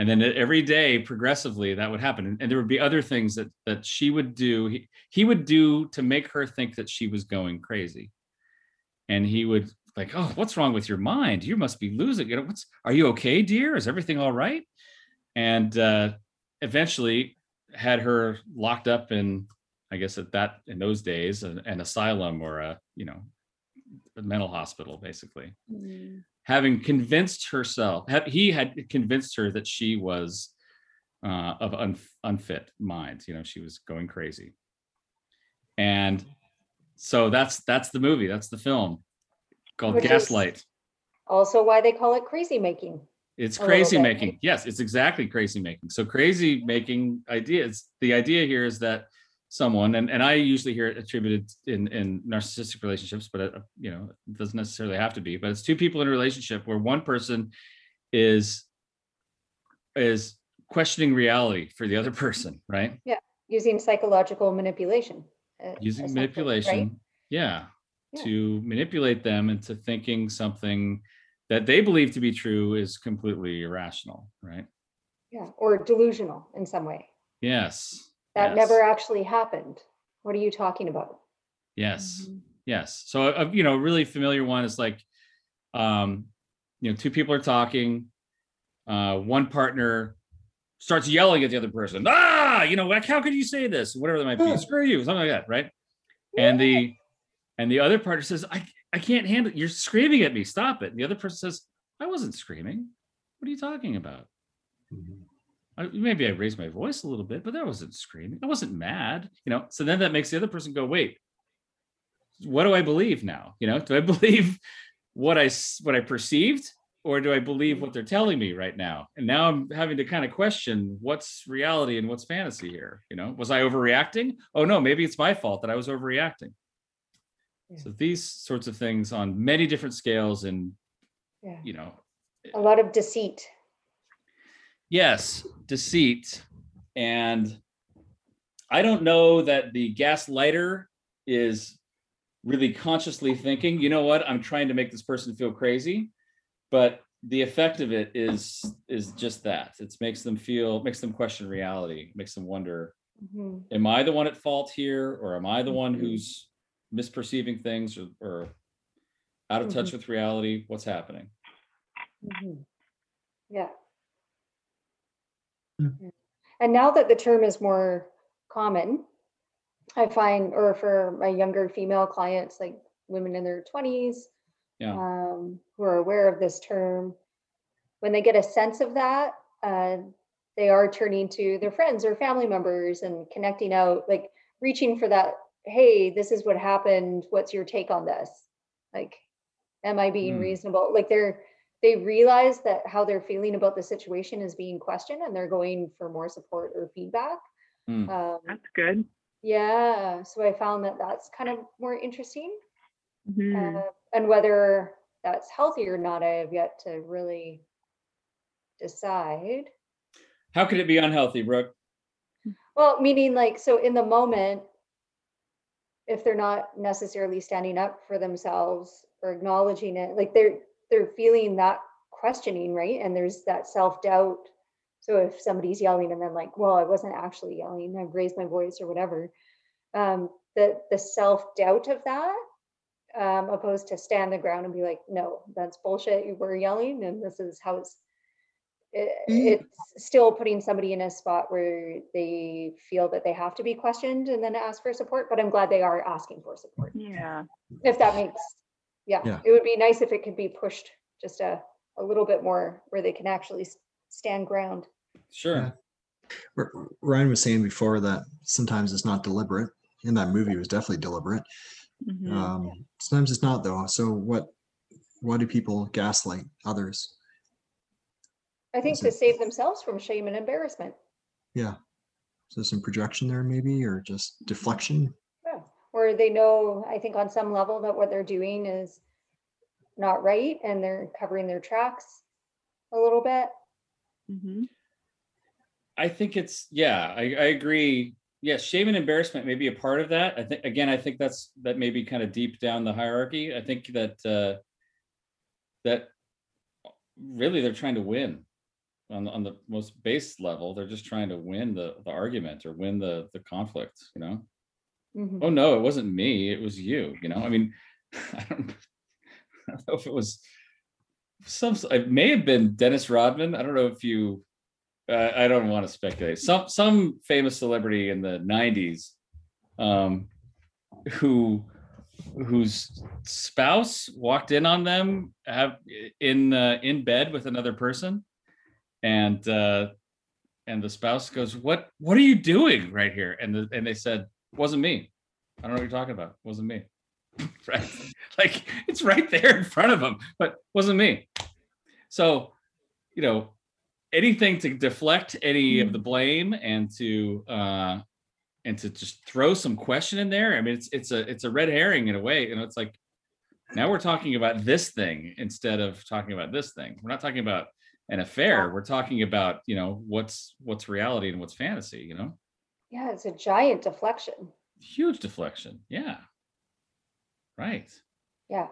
Speaker 1: And then every day progressively that would happen. And, and there would be other things that that she would do. He, he would do to make her think that she was going crazy. And he would like, oh, what's wrong with your mind? You must be losing it. What's are you okay, dear? Is everything all right? And uh, eventually had her locked up in, I guess at that in those days, an, an asylum or a you know a mental hospital, basically.
Speaker 3: Mm.
Speaker 1: Having convinced herself, he had convinced her that she was uh, of un, unfit mind. You know, she was going crazy. And so that's that's the movie. That's the film called
Speaker 2: Which
Speaker 1: Gaslight.
Speaker 2: Also, why they call it crazy making.
Speaker 1: It's crazy making. Yes, it's exactly crazy making. So crazy making ideas. The idea here is that someone, and, and I usually hear it attributed in, in narcissistic relationships, but uh, you know, it doesn't necessarily have to be, but it's two people in a relationship where one person is is questioning reality for the other person, right?
Speaker 2: Yeah, using psychological manipulation. uh,
Speaker 1: Using
Speaker 2: essentially, right?
Speaker 1: manipulation, yeah,
Speaker 2: Yeah.
Speaker 1: to manipulate them into thinking something that they believe to be true is completely irrational, right?
Speaker 2: Yeah, or delusional in some way.
Speaker 1: Yes.
Speaker 2: That
Speaker 1: yes,
Speaker 2: never actually happened. What are you talking about?
Speaker 1: Yes.
Speaker 3: Mhm.
Speaker 1: Yes. So, a, you know, a really familiar one is like, um, you know, two people are talking. Uh, one partner starts yelling at the other person. Ah, you know, like, how could you say this? Whatever that might be. Screw you, something like that, right? And the and the other partner says, I I can't handle. You're screaming at me. Stop it. And the other person says, I wasn't screaming. What are you talking about?
Speaker 4: Mhm.
Speaker 1: I, maybe I raised my voice a little bit, but I wasn't screaming. I wasn't mad, you know. So then that makes the other person go, "Wait, what do I believe now? You know, do I believe what I what I perceived, or do I believe what they're telling me right now?" And now I'm having to kind of question what's reality and what's fantasy here. You know, was I overreacting? Oh no, maybe it's my fault that I was overreacting.
Speaker 2: Yeah.
Speaker 1: So these sorts of things on many different scales, and
Speaker 2: Yeah,
Speaker 1: you know,
Speaker 2: a lot of deceit.
Speaker 1: Yes, deceit. And I don't know that the gaslighter is really consciously thinking, you know what, I'm trying to make this person feel crazy. But the effect of it is is just that. It makes them feel, makes them question reality, makes them wonder,
Speaker 2: Mhm.
Speaker 1: am I the one at fault here? Or am I the one
Speaker 2: Mhm.
Speaker 1: who's misperceiving things or, or out of touch with reality? What's happening?
Speaker 2: Mhm. Yeah.
Speaker 4: Hmm.
Speaker 2: Yeah. And now that the term is more common, I find, or for my younger female clients, like women in their twenties,
Speaker 1: Yeah.
Speaker 2: um, who are aware of this term, when they get a sense of that, uh, they are turning to their friends or family members and connecting out, like reaching for that. Hey, this is what happened. What's your take on this? Like, am I being
Speaker 1: Hmm.
Speaker 2: reasonable? Like they're they realize that how they're feeling about the situation is being questioned, and they're going for more support or feedback.
Speaker 1: Hmm.
Speaker 2: Um,
Speaker 3: That's good.
Speaker 2: yeah, so I found that that's kind of more interesting.
Speaker 3: Mhm.
Speaker 2: Uh, and whether that's healthy or not, I have yet to really decide.
Speaker 1: How could it be unhealthy, Brooke?
Speaker 2: Well, meaning like, so in the moment, if they're not necessarily standing up for themselves or acknowledging it, like they're they're feeling that questioning, right? And there's that self-doubt. So if somebody's yelling and then like, well, I wasn't actually yelling, I raised my voice or whatever. Um, the the self-doubt of that, um, opposed to stand the ground and be like, no, that's bullshit. You were yelling, and this is how it's it,
Speaker 4: Mm.
Speaker 2: it's still putting somebody in a spot where they feel that they have to be questioned and then ask for support. But I'm glad they are asking for support.
Speaker 3: Yeah.
Speaker 2: If that makes, yeah,
Speaker 4: Yeah.
Speaker 2: it would be nice if it could be pushed just a, a little bit more where they can actually stand ground.
Speaker 1: Sure.
Speaker 4: Yeah. Ryan was saying before that sometimes it's not deliberate. and that movie, was definitely deliberate.
Speaker 3: Mhm.
Speaker 4: Um, sometimes it's not though. So what? Why do people gaslight others?
Speaker 2: I think
Speaker 4: Is
Speaker 2: to
Speaker 4: it-
Speaker 2: save themselves from shame and embarrassment.
Speaker 4: Yeah. So some projection there, maybe, or just deflection.
Speaker 2: Yeah. Or they know, I think on some level that what they're doing is not right and they're covering their tracks a little bit.
Speaker 3: Mhm.
Speaker 1: I think it's yeah, I, I agree. Yes, shame and embarrassment may be a part of that. I think again, I think that's that may be kind of deep down the hierarchy. I think that uh that really they're trying to win on the on the most base level. They're just trying to win the the argument or win the the conflict, you know.
Speaker 2: Mhm.
Speaker 1: Oh no, it wasn't me, it was you, you know. I mean, I don't, I don't know if it was some it may have been Dennis Rodman. I don't know if you uh, I don't want to speculate. Some some famous celebrity in the 90s um who whose spouse walked in on them have in uh, in bed with another person and uh and the spouse goes what what are you doing right here and the, and they said wasn't me. I don't know what you're talking about. Wasn't me. Right. Like it's right there in front of him, but wasn't me. So you know anything to deflect any of the blame and to uh and to just throw some question in there i mean it's it's a it's a red herring in a way you know it's like now we're talking about this thing instead of talking about this thing. We're not talking about an affair. We're talking about, you know, what's what's reality and what's fantasy, you know?
Speaker 2: Yeah, it's a giant deflection.
Speaker 1: Huge deflection. Yeah. Right.
Speaker 2: Yeah.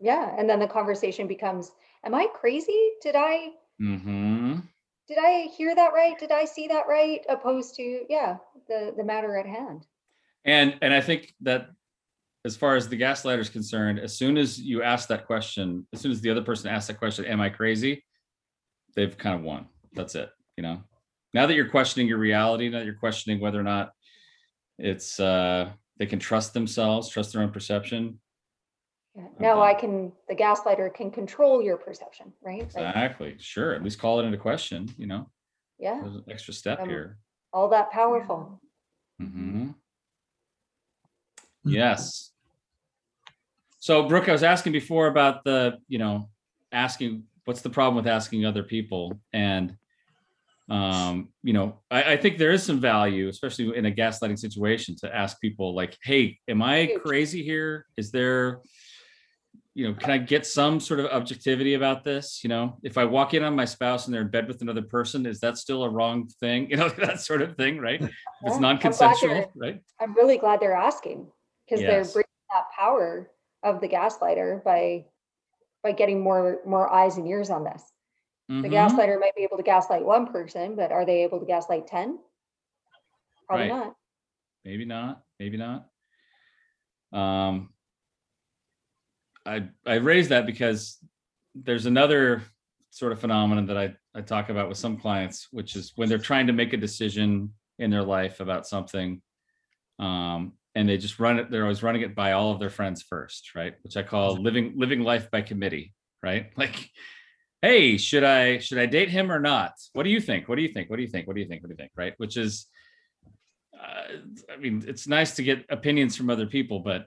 Speaker 2: Yeah. And then the conversation becomes, am I crazy? Did I
Speaker 1: Mm-hmm.
Speaker 2: did I hear that right? Did I see that right? Opposed to, yeah, the the matter at hand.
Speaker 1: And and I think that as far as the gaslighter is concerned, as soon as you ask that question, as soon as the other person asks that question, am I crazy? They've kind of won. That's it. You know, now that you're questioning your reality, now that you're questioning whether or not it's uh they can trust themselves, trust their own perception.
Speaker 2: Yeah. Now
Speaker 1: Okay.
Speaker 2: I can, the gaslighter can control your perception, right? Like,
Speaker 1: Exactly. Sure. At least call it into question, you know.
Speaker 2: yeah,
Speaker 1: There's an extra step
Speaker 2: Um,
Speaker 1: here.
Speaker 2: all that powerful.
Speaker 1: hmm
Speaker 4: Mhm.
Speaker 1: Yes. So Brooke, I was asking before about the, you know, asking, what's the problem with asking other people? And, um, you know, I, I think there is some value, especially in a gaslighting situation to ask people like, hey, am I crazy here? Is there, you know, can I get some sort of objectivity about this? You know, if I walk in on my spouse and they're in bed with another person, is that still a wrong thing? You know, that sort of thing, right?
Speaker 2: Yeah,
Speaker 1: it's
Speaker 2: I'm
Speaker 1: non-consensual,
Speaker 2: you're-
Speaker 1: right?
Speaker 2: I'm really glad they're asking because they're bringing that power of the gaslighter by by getting more more eyes and ears on this. The
Speaker 1: Mhm.
Speaker 2: gaslighter might be able to gaslight one person, but are they able to gaslight 10? Probably
Speaker 1: Right.
Speaker 2: not.
Speaker 1: maybe not maybe not um i i raise that because there's another sort of phenomenon that i i talk about with some clients which is when they're trying to make a decision in their life about something um and they just run it they're always running it by all of their friends first right which i call living living life by committee right like hey should i should i date him or not what do you think what do you think what do you think what do you think what do you think right which is uh, I mean, it's nice to get opinions from other people, but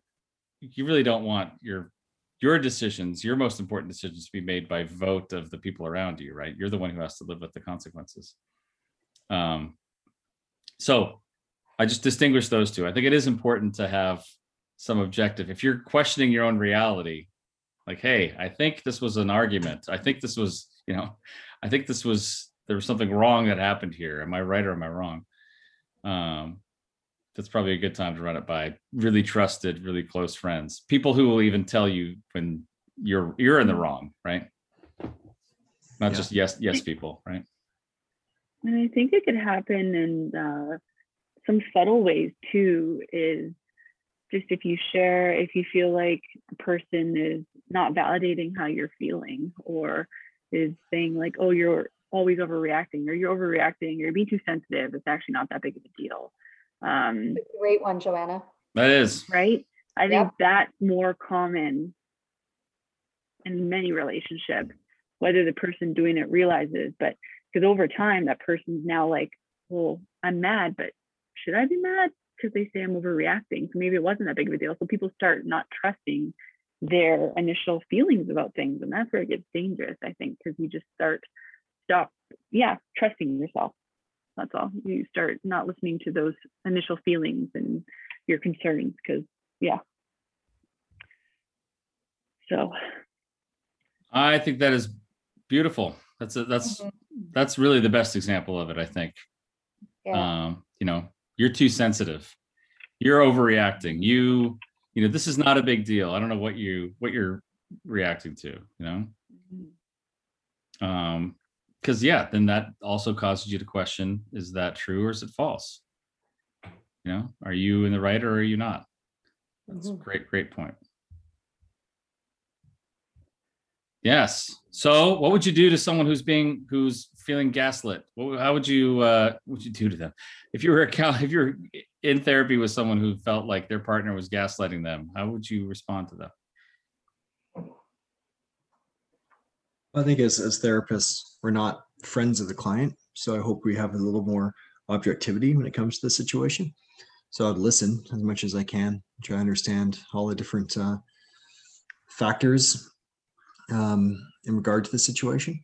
Speaker 1: you really don't want your your decisions, your most important decisions, to be made by vote of the people around you, right? You're the one who has to live with the consequences. Um, so I just distinguish those two. I think it is important to have some objective. If you're questioning your own reality, like, hey, I think this was an argument. I think this was, you know, I think this was there was something wrong that happened here. Am I right or am I wrong? um, that's probably a good time to run it by really trusted, really close friends, people who will even tell you when you're you're in the wrong, right? Not
Speaker 4: Yeah.
Speaker 1: just yes yes people, right?
Speaker 3: And I think it could happen in uh, some subtle ways too. Is just if you share, if you feel like a person is not validating how you're feeling, or is saying like, "Oh, you're always overreacting," or "You're overreacting," or "You're being too sensitive," it's actually not that big of a deal. Um,
Speaker 2: It's a great one, Joanna.
Speaker 1: That is
Speaker 3: right? I think
Speaker 2: Yep.
Speaker 3: that's more common in many relationships, whether the person doing it realizes, but because over time that person's now like, well, I'm mad, but should I be mad? Because they say I'm overreacting. So maybe it wasn't that big of a deal. So people start not trusting their initial feelings about things. And that's where it gets dangerous, I think, because you just start stop, yeah, trusting yourself. That's all. You start not listening to those initial feelings and your concerns because yeah. So
Speaker 1: I think that is beautiful. That's a, that's that's really the best example of it, I think.
Speaker 2: Yeah.
Speaker 1: Um, you know, you're too sensitive. You're overreacting. You, you know, this is not a big deal. I don't know what you what you're reacting to, you know? um because yeah then that also causes you to question is that true or is it false? You know are you in the right or are you not? That's a
Speaker 2: Mhm.
Speaker 1: great great point. Yes. So what would you do to someone who's being who's feeling gaslit? What, how would you uh what would you do to them? If you were a coun- if you're in therapy with someone who felt like their partner was gaslighting them how would you respond to that
Speaker 4: I think as, as therapists, we're not friends of the client. So I hope we have a little more objectivity when it comes to the situation. So I'd listen as much as I can, try to understand all the different uh, factors um, in regard to the situation.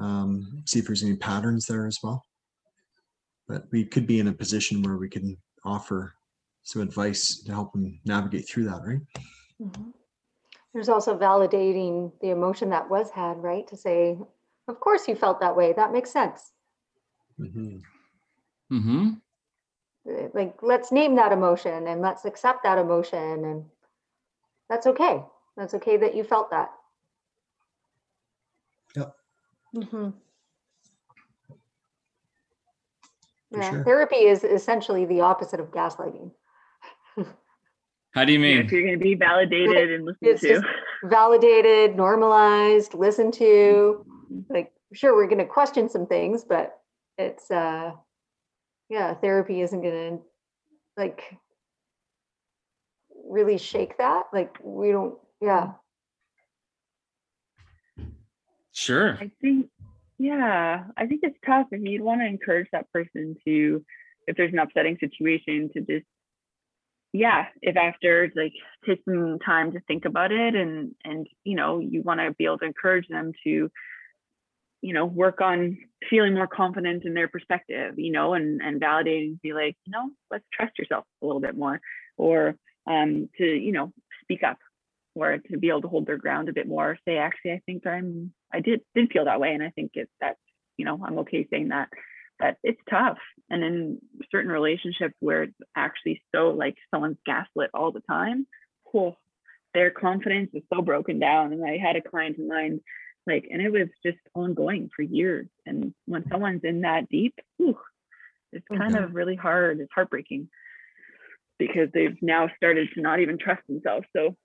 Speaker 4: Um, see if there's any patterns there as well. But we could be in a position where we can offer some advice to help them navigate through that, right?
Speaker 2: Mhm. There's also validating the emotion that was had, right? To say, Of course you felt that way. That makes sense.
Speaker 4: Mhm.
Speaker 1: Mm-hmm.
Speaker 2: Uh, Like, let's name that emotion and let's accept that emotion and that's okay. That's okay that you felt that.
Speaker 4: Yep.
Speaker 2: Mhm.
Speaker 4: For
Speaker 2: Yeah,
Speaker 4: sure.
Speaker 2: therapy is essentially the opposite of gaslighting.
Speaker 1: How do you mean?
Speaker 3: if you're going to be validated and listened
Speaker 2: It's
Speaker 3: to.
Speaker 2: just validated, normalized, listened to. Like, sure, we're going to question some things, but it's, uh, yeah, therapy isn't going to like really shake that. Like, we don't, yeah.
Speaker 1: Sure.
Speaker 3: I think, yeah, I think it's tough and you'd want to encourage that person to, if there's an upsetting situation, to just, yeah, if after like take some time to think about it and, and, you know, you want to be able to encourage them to, you know, work on feeling more confident in their perspective, you know, and, and validating, be like, you know, let's trust yourself a little bit more or um, to, you know, speak up or to be able to hold their ground a bit more say actually i think i'm i did did feel that way and i think it's that's you know i'm okay saying that that it's tough and in certain relationships where it's actually so like someone's gaslit all the time cool their confidence is so broken down and i had a client in mind like and it was just ongoing for years and when someone's in that deep whew, it's kind
Speaker 4: Okay.
Speaker 3: of really hard it's heartbreaking because they've now started to not even trust themselves so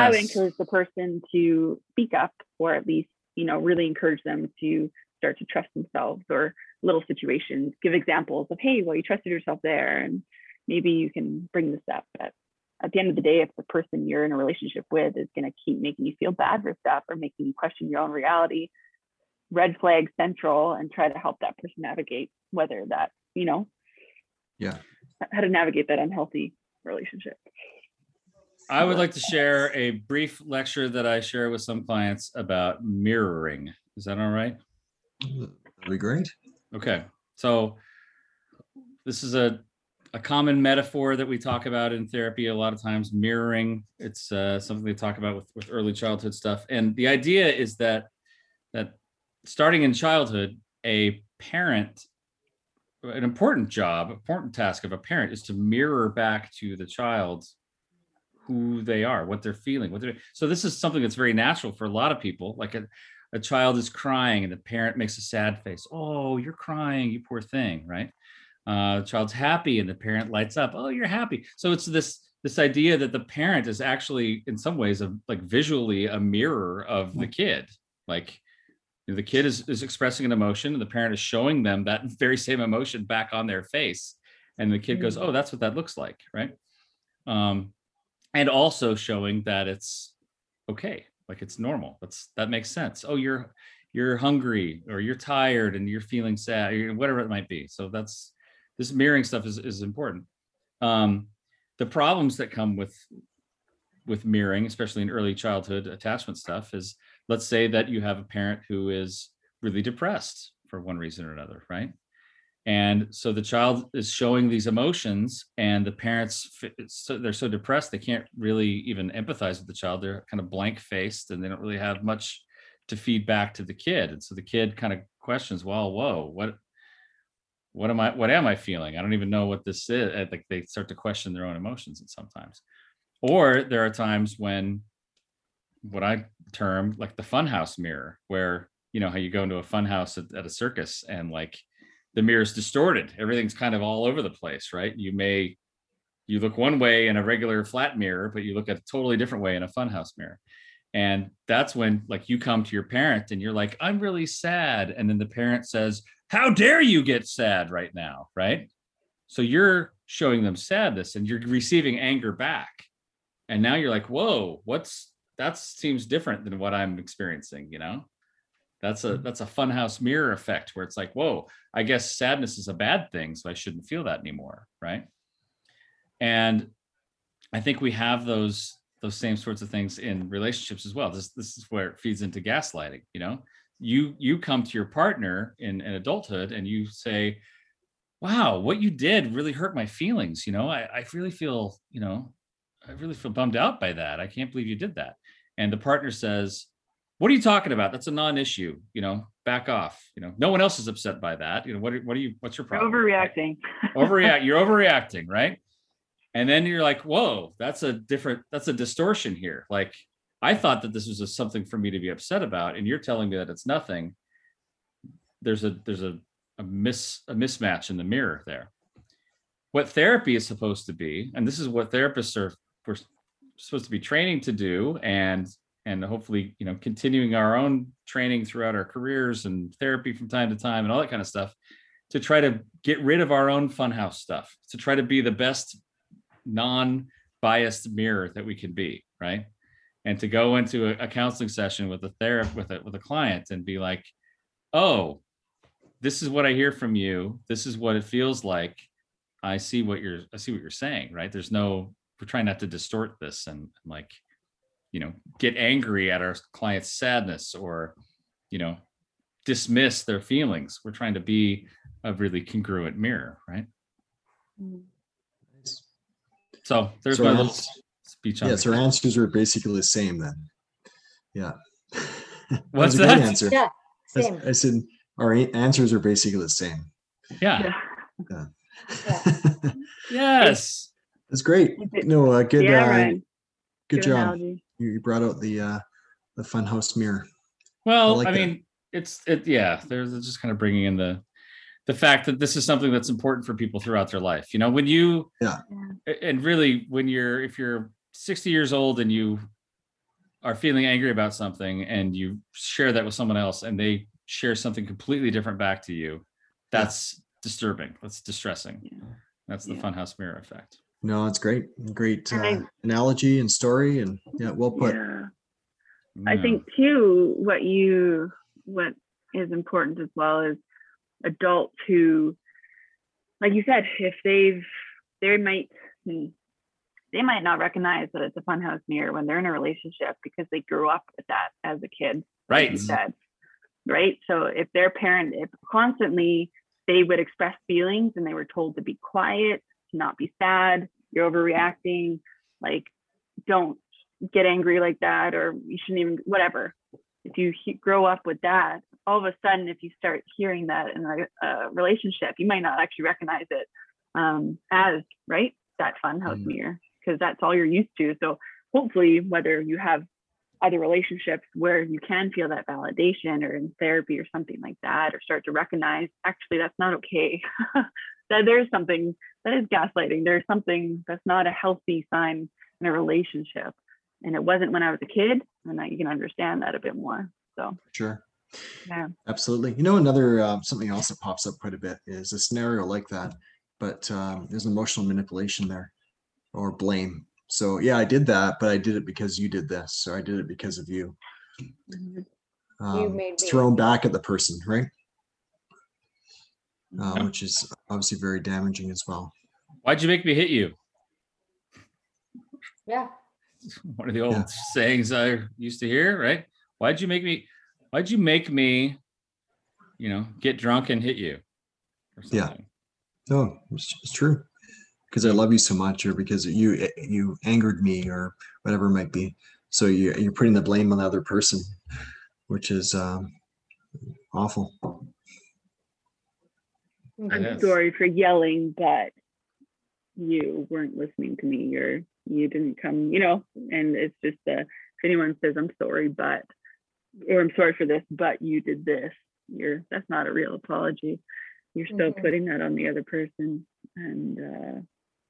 Speaker 3: I would encourage the person to speak up or at least, you know, really encourage them to start to trust themselves or little situations, give examples of, hey, well, you trusted yourself there. And maybe you can bring this up. But at the end of the day, if the person you're in a relationship with is going to keep making you feel bad for stuff or making you question your own reality, red flag central and try to help that person navigate whether that, you know,
Speaker 4: Yeah.
Speaker 3: how to navigate that unhealthy relationship.
Speaker 1: I would like to share a brief lecture that I share with some clients about mirroring. Is that all right?
Speaker 4: That'd be great.
Speaker 1: Okay, so this is a, a common metaphor that we talk about in therapy a lot of times, mirroring. It's uh, something they talk about with, with early childhood stuff. And the idea is that that starting in childhood, a parent, an important job, important task of a parent is to mirror back to the child who they are, what they're feeling, what they're so this is something that's very natural for a lot of people. Like a, a child is crying and the parent makes a sad face. Oh, you're crying, you poor thing, right? Uh, the child's happy and the parent lights up. Oh, you're happy. So it's this this idea that the parent is actually, in some ways, a, like visually a mirror of the kid. Like you know, the kid is is expressing an emotion, and the parent is showing them that very same emotion back on their face, and the kid goes, "Oh, that's what that looks like," right? Um, and also showing that it's okay like it's normal. That's that makes sense. Oh you're you're hungry or you're tired and you're feeling sad or whatever it might be. So that's this mirroring stuff is, is important. Um the problems that come with with mirroring especially in early childhood attachment stuff is let's say that you have a parent who is really depressed for one reason or another right and so the child is showing these emotions and the parents so they're so depressed they can't really even empathize with the child. They're kind of blank faced and they don't really have much to feed back to the kid. And so the kid kind of questions well whoa what what am i what am i feeling? I don't even know what this is. Like they start to question their own emotions and sometimes. Or there are times when what i term like the funhouse mirror where you know how you go into a funhouse at, at a circus and like the mirror is distorted. Everything's kind of all over the place, right? You may you look one way in a regular flat mirror, but you look at a totally different way in a funhouse mirror. And that's when like you come to your parent and you're like, I'm really sad. And then the parent says, How dare you get sad right now? Right. So you're showing them sadness and you're receiving anger back. And now you're like, whoa, what's that seems different than what I'm experiencing, you know? That's a mm-hmm. that's a funhouse mirror effect where it's like, whoa, I guess sadness is a bad thing, so I shouldn't feel that anymore, right? And I think we have those those same sorts of things in relationships as well. This this is where it feeds into gaslighting. You know, you you come to your partner in, in adulthood and you say, "Wow, what you did really hurt my feelings." You know, I, I really feel you know, I really feel bummed out by that. I can't believe you did that. And the partner says, what are you talking about? That's a non-issue. You know, back off. You know, no one else is upset by that. You know, what, are- what are you, what's your problem? right?
Speaker 3: overreacting.
Speaker 1: overreact you're overreacting right and then you're like whoa that's a different that's a distortion here like i thought that this was a, something for me to be upset about and you're telling me that it's nothing there's a there's a a miss a mismatch in the mirror there what therapy is supposed to be and this is what therapists are we're supposed to be training to do and and hopefully you know continuing our own training throughout our careers and therapy from time to time and all that kind of stuff to try to get rid of our own funhouse stuff, to try to be the best non-biased mirror that we can be, right? And to go into a, a counseling session with a therapist with a with a client and be like, "Oh, this is what I hear from you. This is what it feels like. I see what you're I see what you're saying, right? There's no we're trying not to distort this and like, you know, get angry at our client's sadness or, you know, dismiss their feelings. We're trying to be a really congruent mirror, right? So there's
Speaker 4: So
Speaker 1: my
Speaker 4: our
Speaker 1: little
Speaker 4: ans-
Speaker 1: speech on
Speaker 4: Yes, our answers are basically the same then. Yeah. That
Speaker 1: What's
Speaker 4: was a great
Speaker 1: that?
Speaker 4: Answer.
Speaker 2: Yeah, same.
Speaker 4: I said, our answers are basically the same.
Speaker 1: Yeah.
Speaker 3: Yeah.
Speaker 1: Yes.
Speaker 4: That's great. No, uh, good,
Speaker 3: yeah,
Speaker 4: uh,
Speaker 3: Ryan.
Speaker 4: good job.
Speaker 3: analogy.
Speaker 4: You you brought out the, uh, the funhouse mirror.
Speaker 1: Well,
Speaker 4: like
Speaker 1: I mean, it's it. Yeah, there's just kind of bringing in the the fact that this is something that's important for people throughout their life. You know, when you
Speaker 4: Yeah.
Speaker 1: and really when you're if you're 60 years old and you are feeling angry about something and you share that with someone else and they share something completely different back to you, that's disturbing. That's distressing.
Speaker 3: Yeah.
Speaker 1: That's the
Speaker 3: Yeah.
Speaker 1: funhouse mirror effect.
Speaker 4: No, it's great. Great,
Speaker 3: And I-
Speaker 4: uh, analogy and story and yeah, well put.
Speaker 3: Yeah. I think too, what you what is important as well is adults who, like you said, if they've they might hmm, they might not recognize that it's a funhouse mirror when they're in a relationship because they grew up with that as a kid. like
Speaker 1: right.
Speaker 3: you said, right? So if their parent, if constantly they would express feelings and they were told to be quiet, to not be sad, you're overreacting, like don't get angry like that, or you shouldn't even, whatever. If you he- grow up with that, all of a sudden, if you start hearing that in a, a relationship, you might not actually recognize it um, as, right? That fun house
Speaker 4: Mm.
Speaker 3: mirror, because that's all you're used to. So hopefully, whether you have other relationships where you can feel that validation or in therapy or something like that or start to recognize actually that's not okay that there's something that is gaslighting there's something that's not a healthy sign in a relationship and it wasn't when i was a kid and now you can understand that a bit more so
Speaker 4: Sure.
Speaker 3: yeah
Speaker 4: Absolutely. You know, another, uh, something else that pops up quite a bit is a scenario like that, but, um, there's emotional manipulation there or blame. So yeah, I did that, but I did it because you did this. So I did it because of you. Um,
Speaker 2: made
Speaker 4: it's
Speaker 2: me.
Speaker 4: thrown back at the person, right? Uh,
Speaker 1: Yeah.
Speaker 4: which is obviously very damaging as well.
Speaker 1: Why'd you make me hit you?
Speaker 2: Yeah,
Speaker 1: One of the old
Speaker 4: Yeah.
Speaker 1: sayings I used to hear, right? Why'd you make me? Why'd you make me? You know, get drunk and hit you, or
Speaker 4: Yeah.
Speaker 1: something.
Speaker 4: No, it's, it's true. Because I love you so much, or because you you angered me, or whatever it might be. So you you're putting the blame on the other person, which is um, awful.
Speaker 3: I'm
Speaker 1: Yes.
Speaker 3: sorry for yelling but you weren't listening to me or you didn't come you know and it's just uh, if anyone says i'm sorry but or i'm sorry for this but you did this you're that's not a real apology you're still
Speaker 2: Mhm.
Speaker 3: putting that on the other person and uh,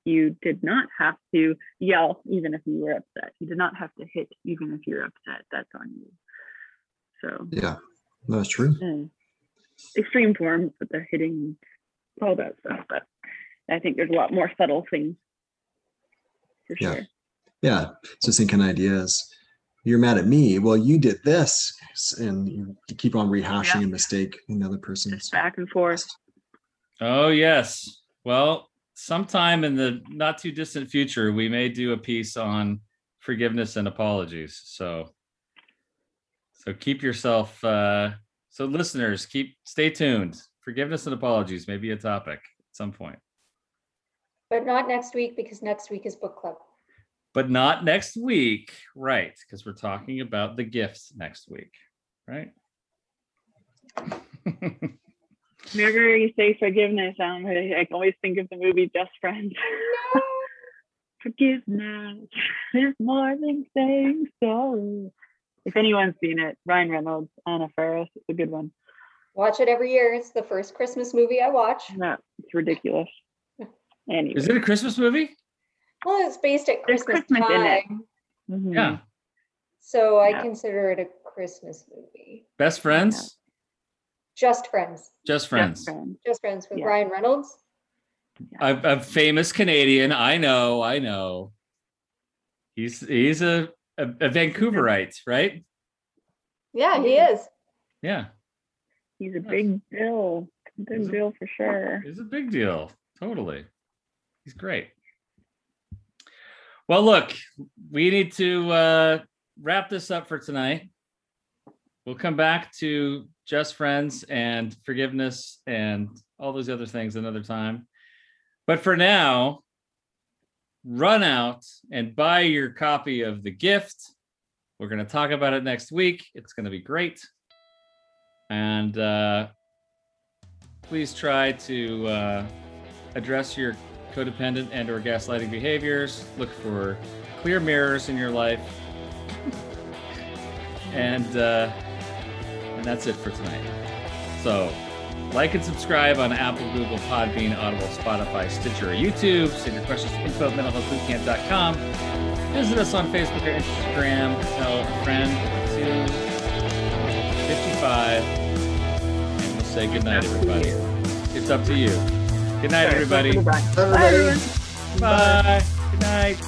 Speaker 3: you did not have to yell even if you were upset you did not have to hit even if you're upset that's on you so
Speaker 4: Yeah, that's true.
Speaker 3: extreme forms with the hitting all that stuff but i think there's a lot more subtle things for
Speaker 4: Yeah.
Speaker 3: sure
Speaker 4: Yeah, So thinking same kind of idea as you're mad at me. Well, you did this, and you, you keep on rehashing a mistake in the other person's.
Speaker 3: just back and forth
Speaker 1: Oh yes. Well, sometime in the not too distant future, we may do a piece on forgiveness and apologies. So, so keep yourself. Uh, so listeners, keep stay tuned. Forgiveness and apologies may be a topic at some point,
Speaker 2: but not next week because next week is book club.
Speaker 1: but not next week, right? Because we're talking about the gifts next week, right?
Speaker 3: Whenever you say forgiveness, um, I, I always think of the movie Just Friends. No. forgiveness is more than saying sorry. If anyone's seen it, Ryan Reynolds, Anna Faris, it's a good one.
Speaker 2: Watch it every year. It's the first Christmas movie I watch.
Speaker 3: No, it's ridiculous. Anyway,
Speaker 1: Is it a Christmas movie?
Speaker 2: Well, it's based at
Speaker 3: There's
Speaker 2: Christmas,
Speaker 3: Christmas in it.
Speaker 2: time,
Speaker 3: Mhm.
Speaker 1: Yeah.
Speaker 2: so I
Speaker 3: Yeah.
Speaker 2: consider it a Christmas movie.
Speaker 1: Best friends?
Speaker 2: Just Friends.
Speaker 1: Just
Speaker 3: Just
Speaker 1: friends.
Speaker 3: Friends.
Speaker 2: Just Friends with
Speaker 3: Yeah.
Speaker 2: Ryan Reynolds.
Speaker 1: A, a famous Canadian. I know, I know. He's he's a, a, a Vancouverite, right?
Speaker 2: Yeah, he is.
Speaker 1: Yeah.
Speaker 3: He's a big deal. Big
Speaker 1: He's a-
Speaker 3: deal for sure.
Speaker 1: It's a big deal. Totally. He's great. Well, look, we need to uh, wrap this up for tonight. We'll come back to just friends and forgiveness and all those other things another time. But for now, run out and buy your copy of The Gift. We're going to talk about it next week. It's going to be great. And uh, please try to uh, address your codependent and or gaslighting behaviors. Look for clear mirrors in your life. And uh, and that's it for tonight. So like and subscribe on apple google podbean audible spotify stitcher or youtube. Send your questions to info at mentalhealthbootcamp.com visit us on facebook or instagram. Tell a friend to 55 and we'll say good night everybody it's up to you good night everybody
Speaker 3: Bye,
Speaker 4: Everybody.
Speaker 3: everyone.
Speaker 1: Bye. Good night.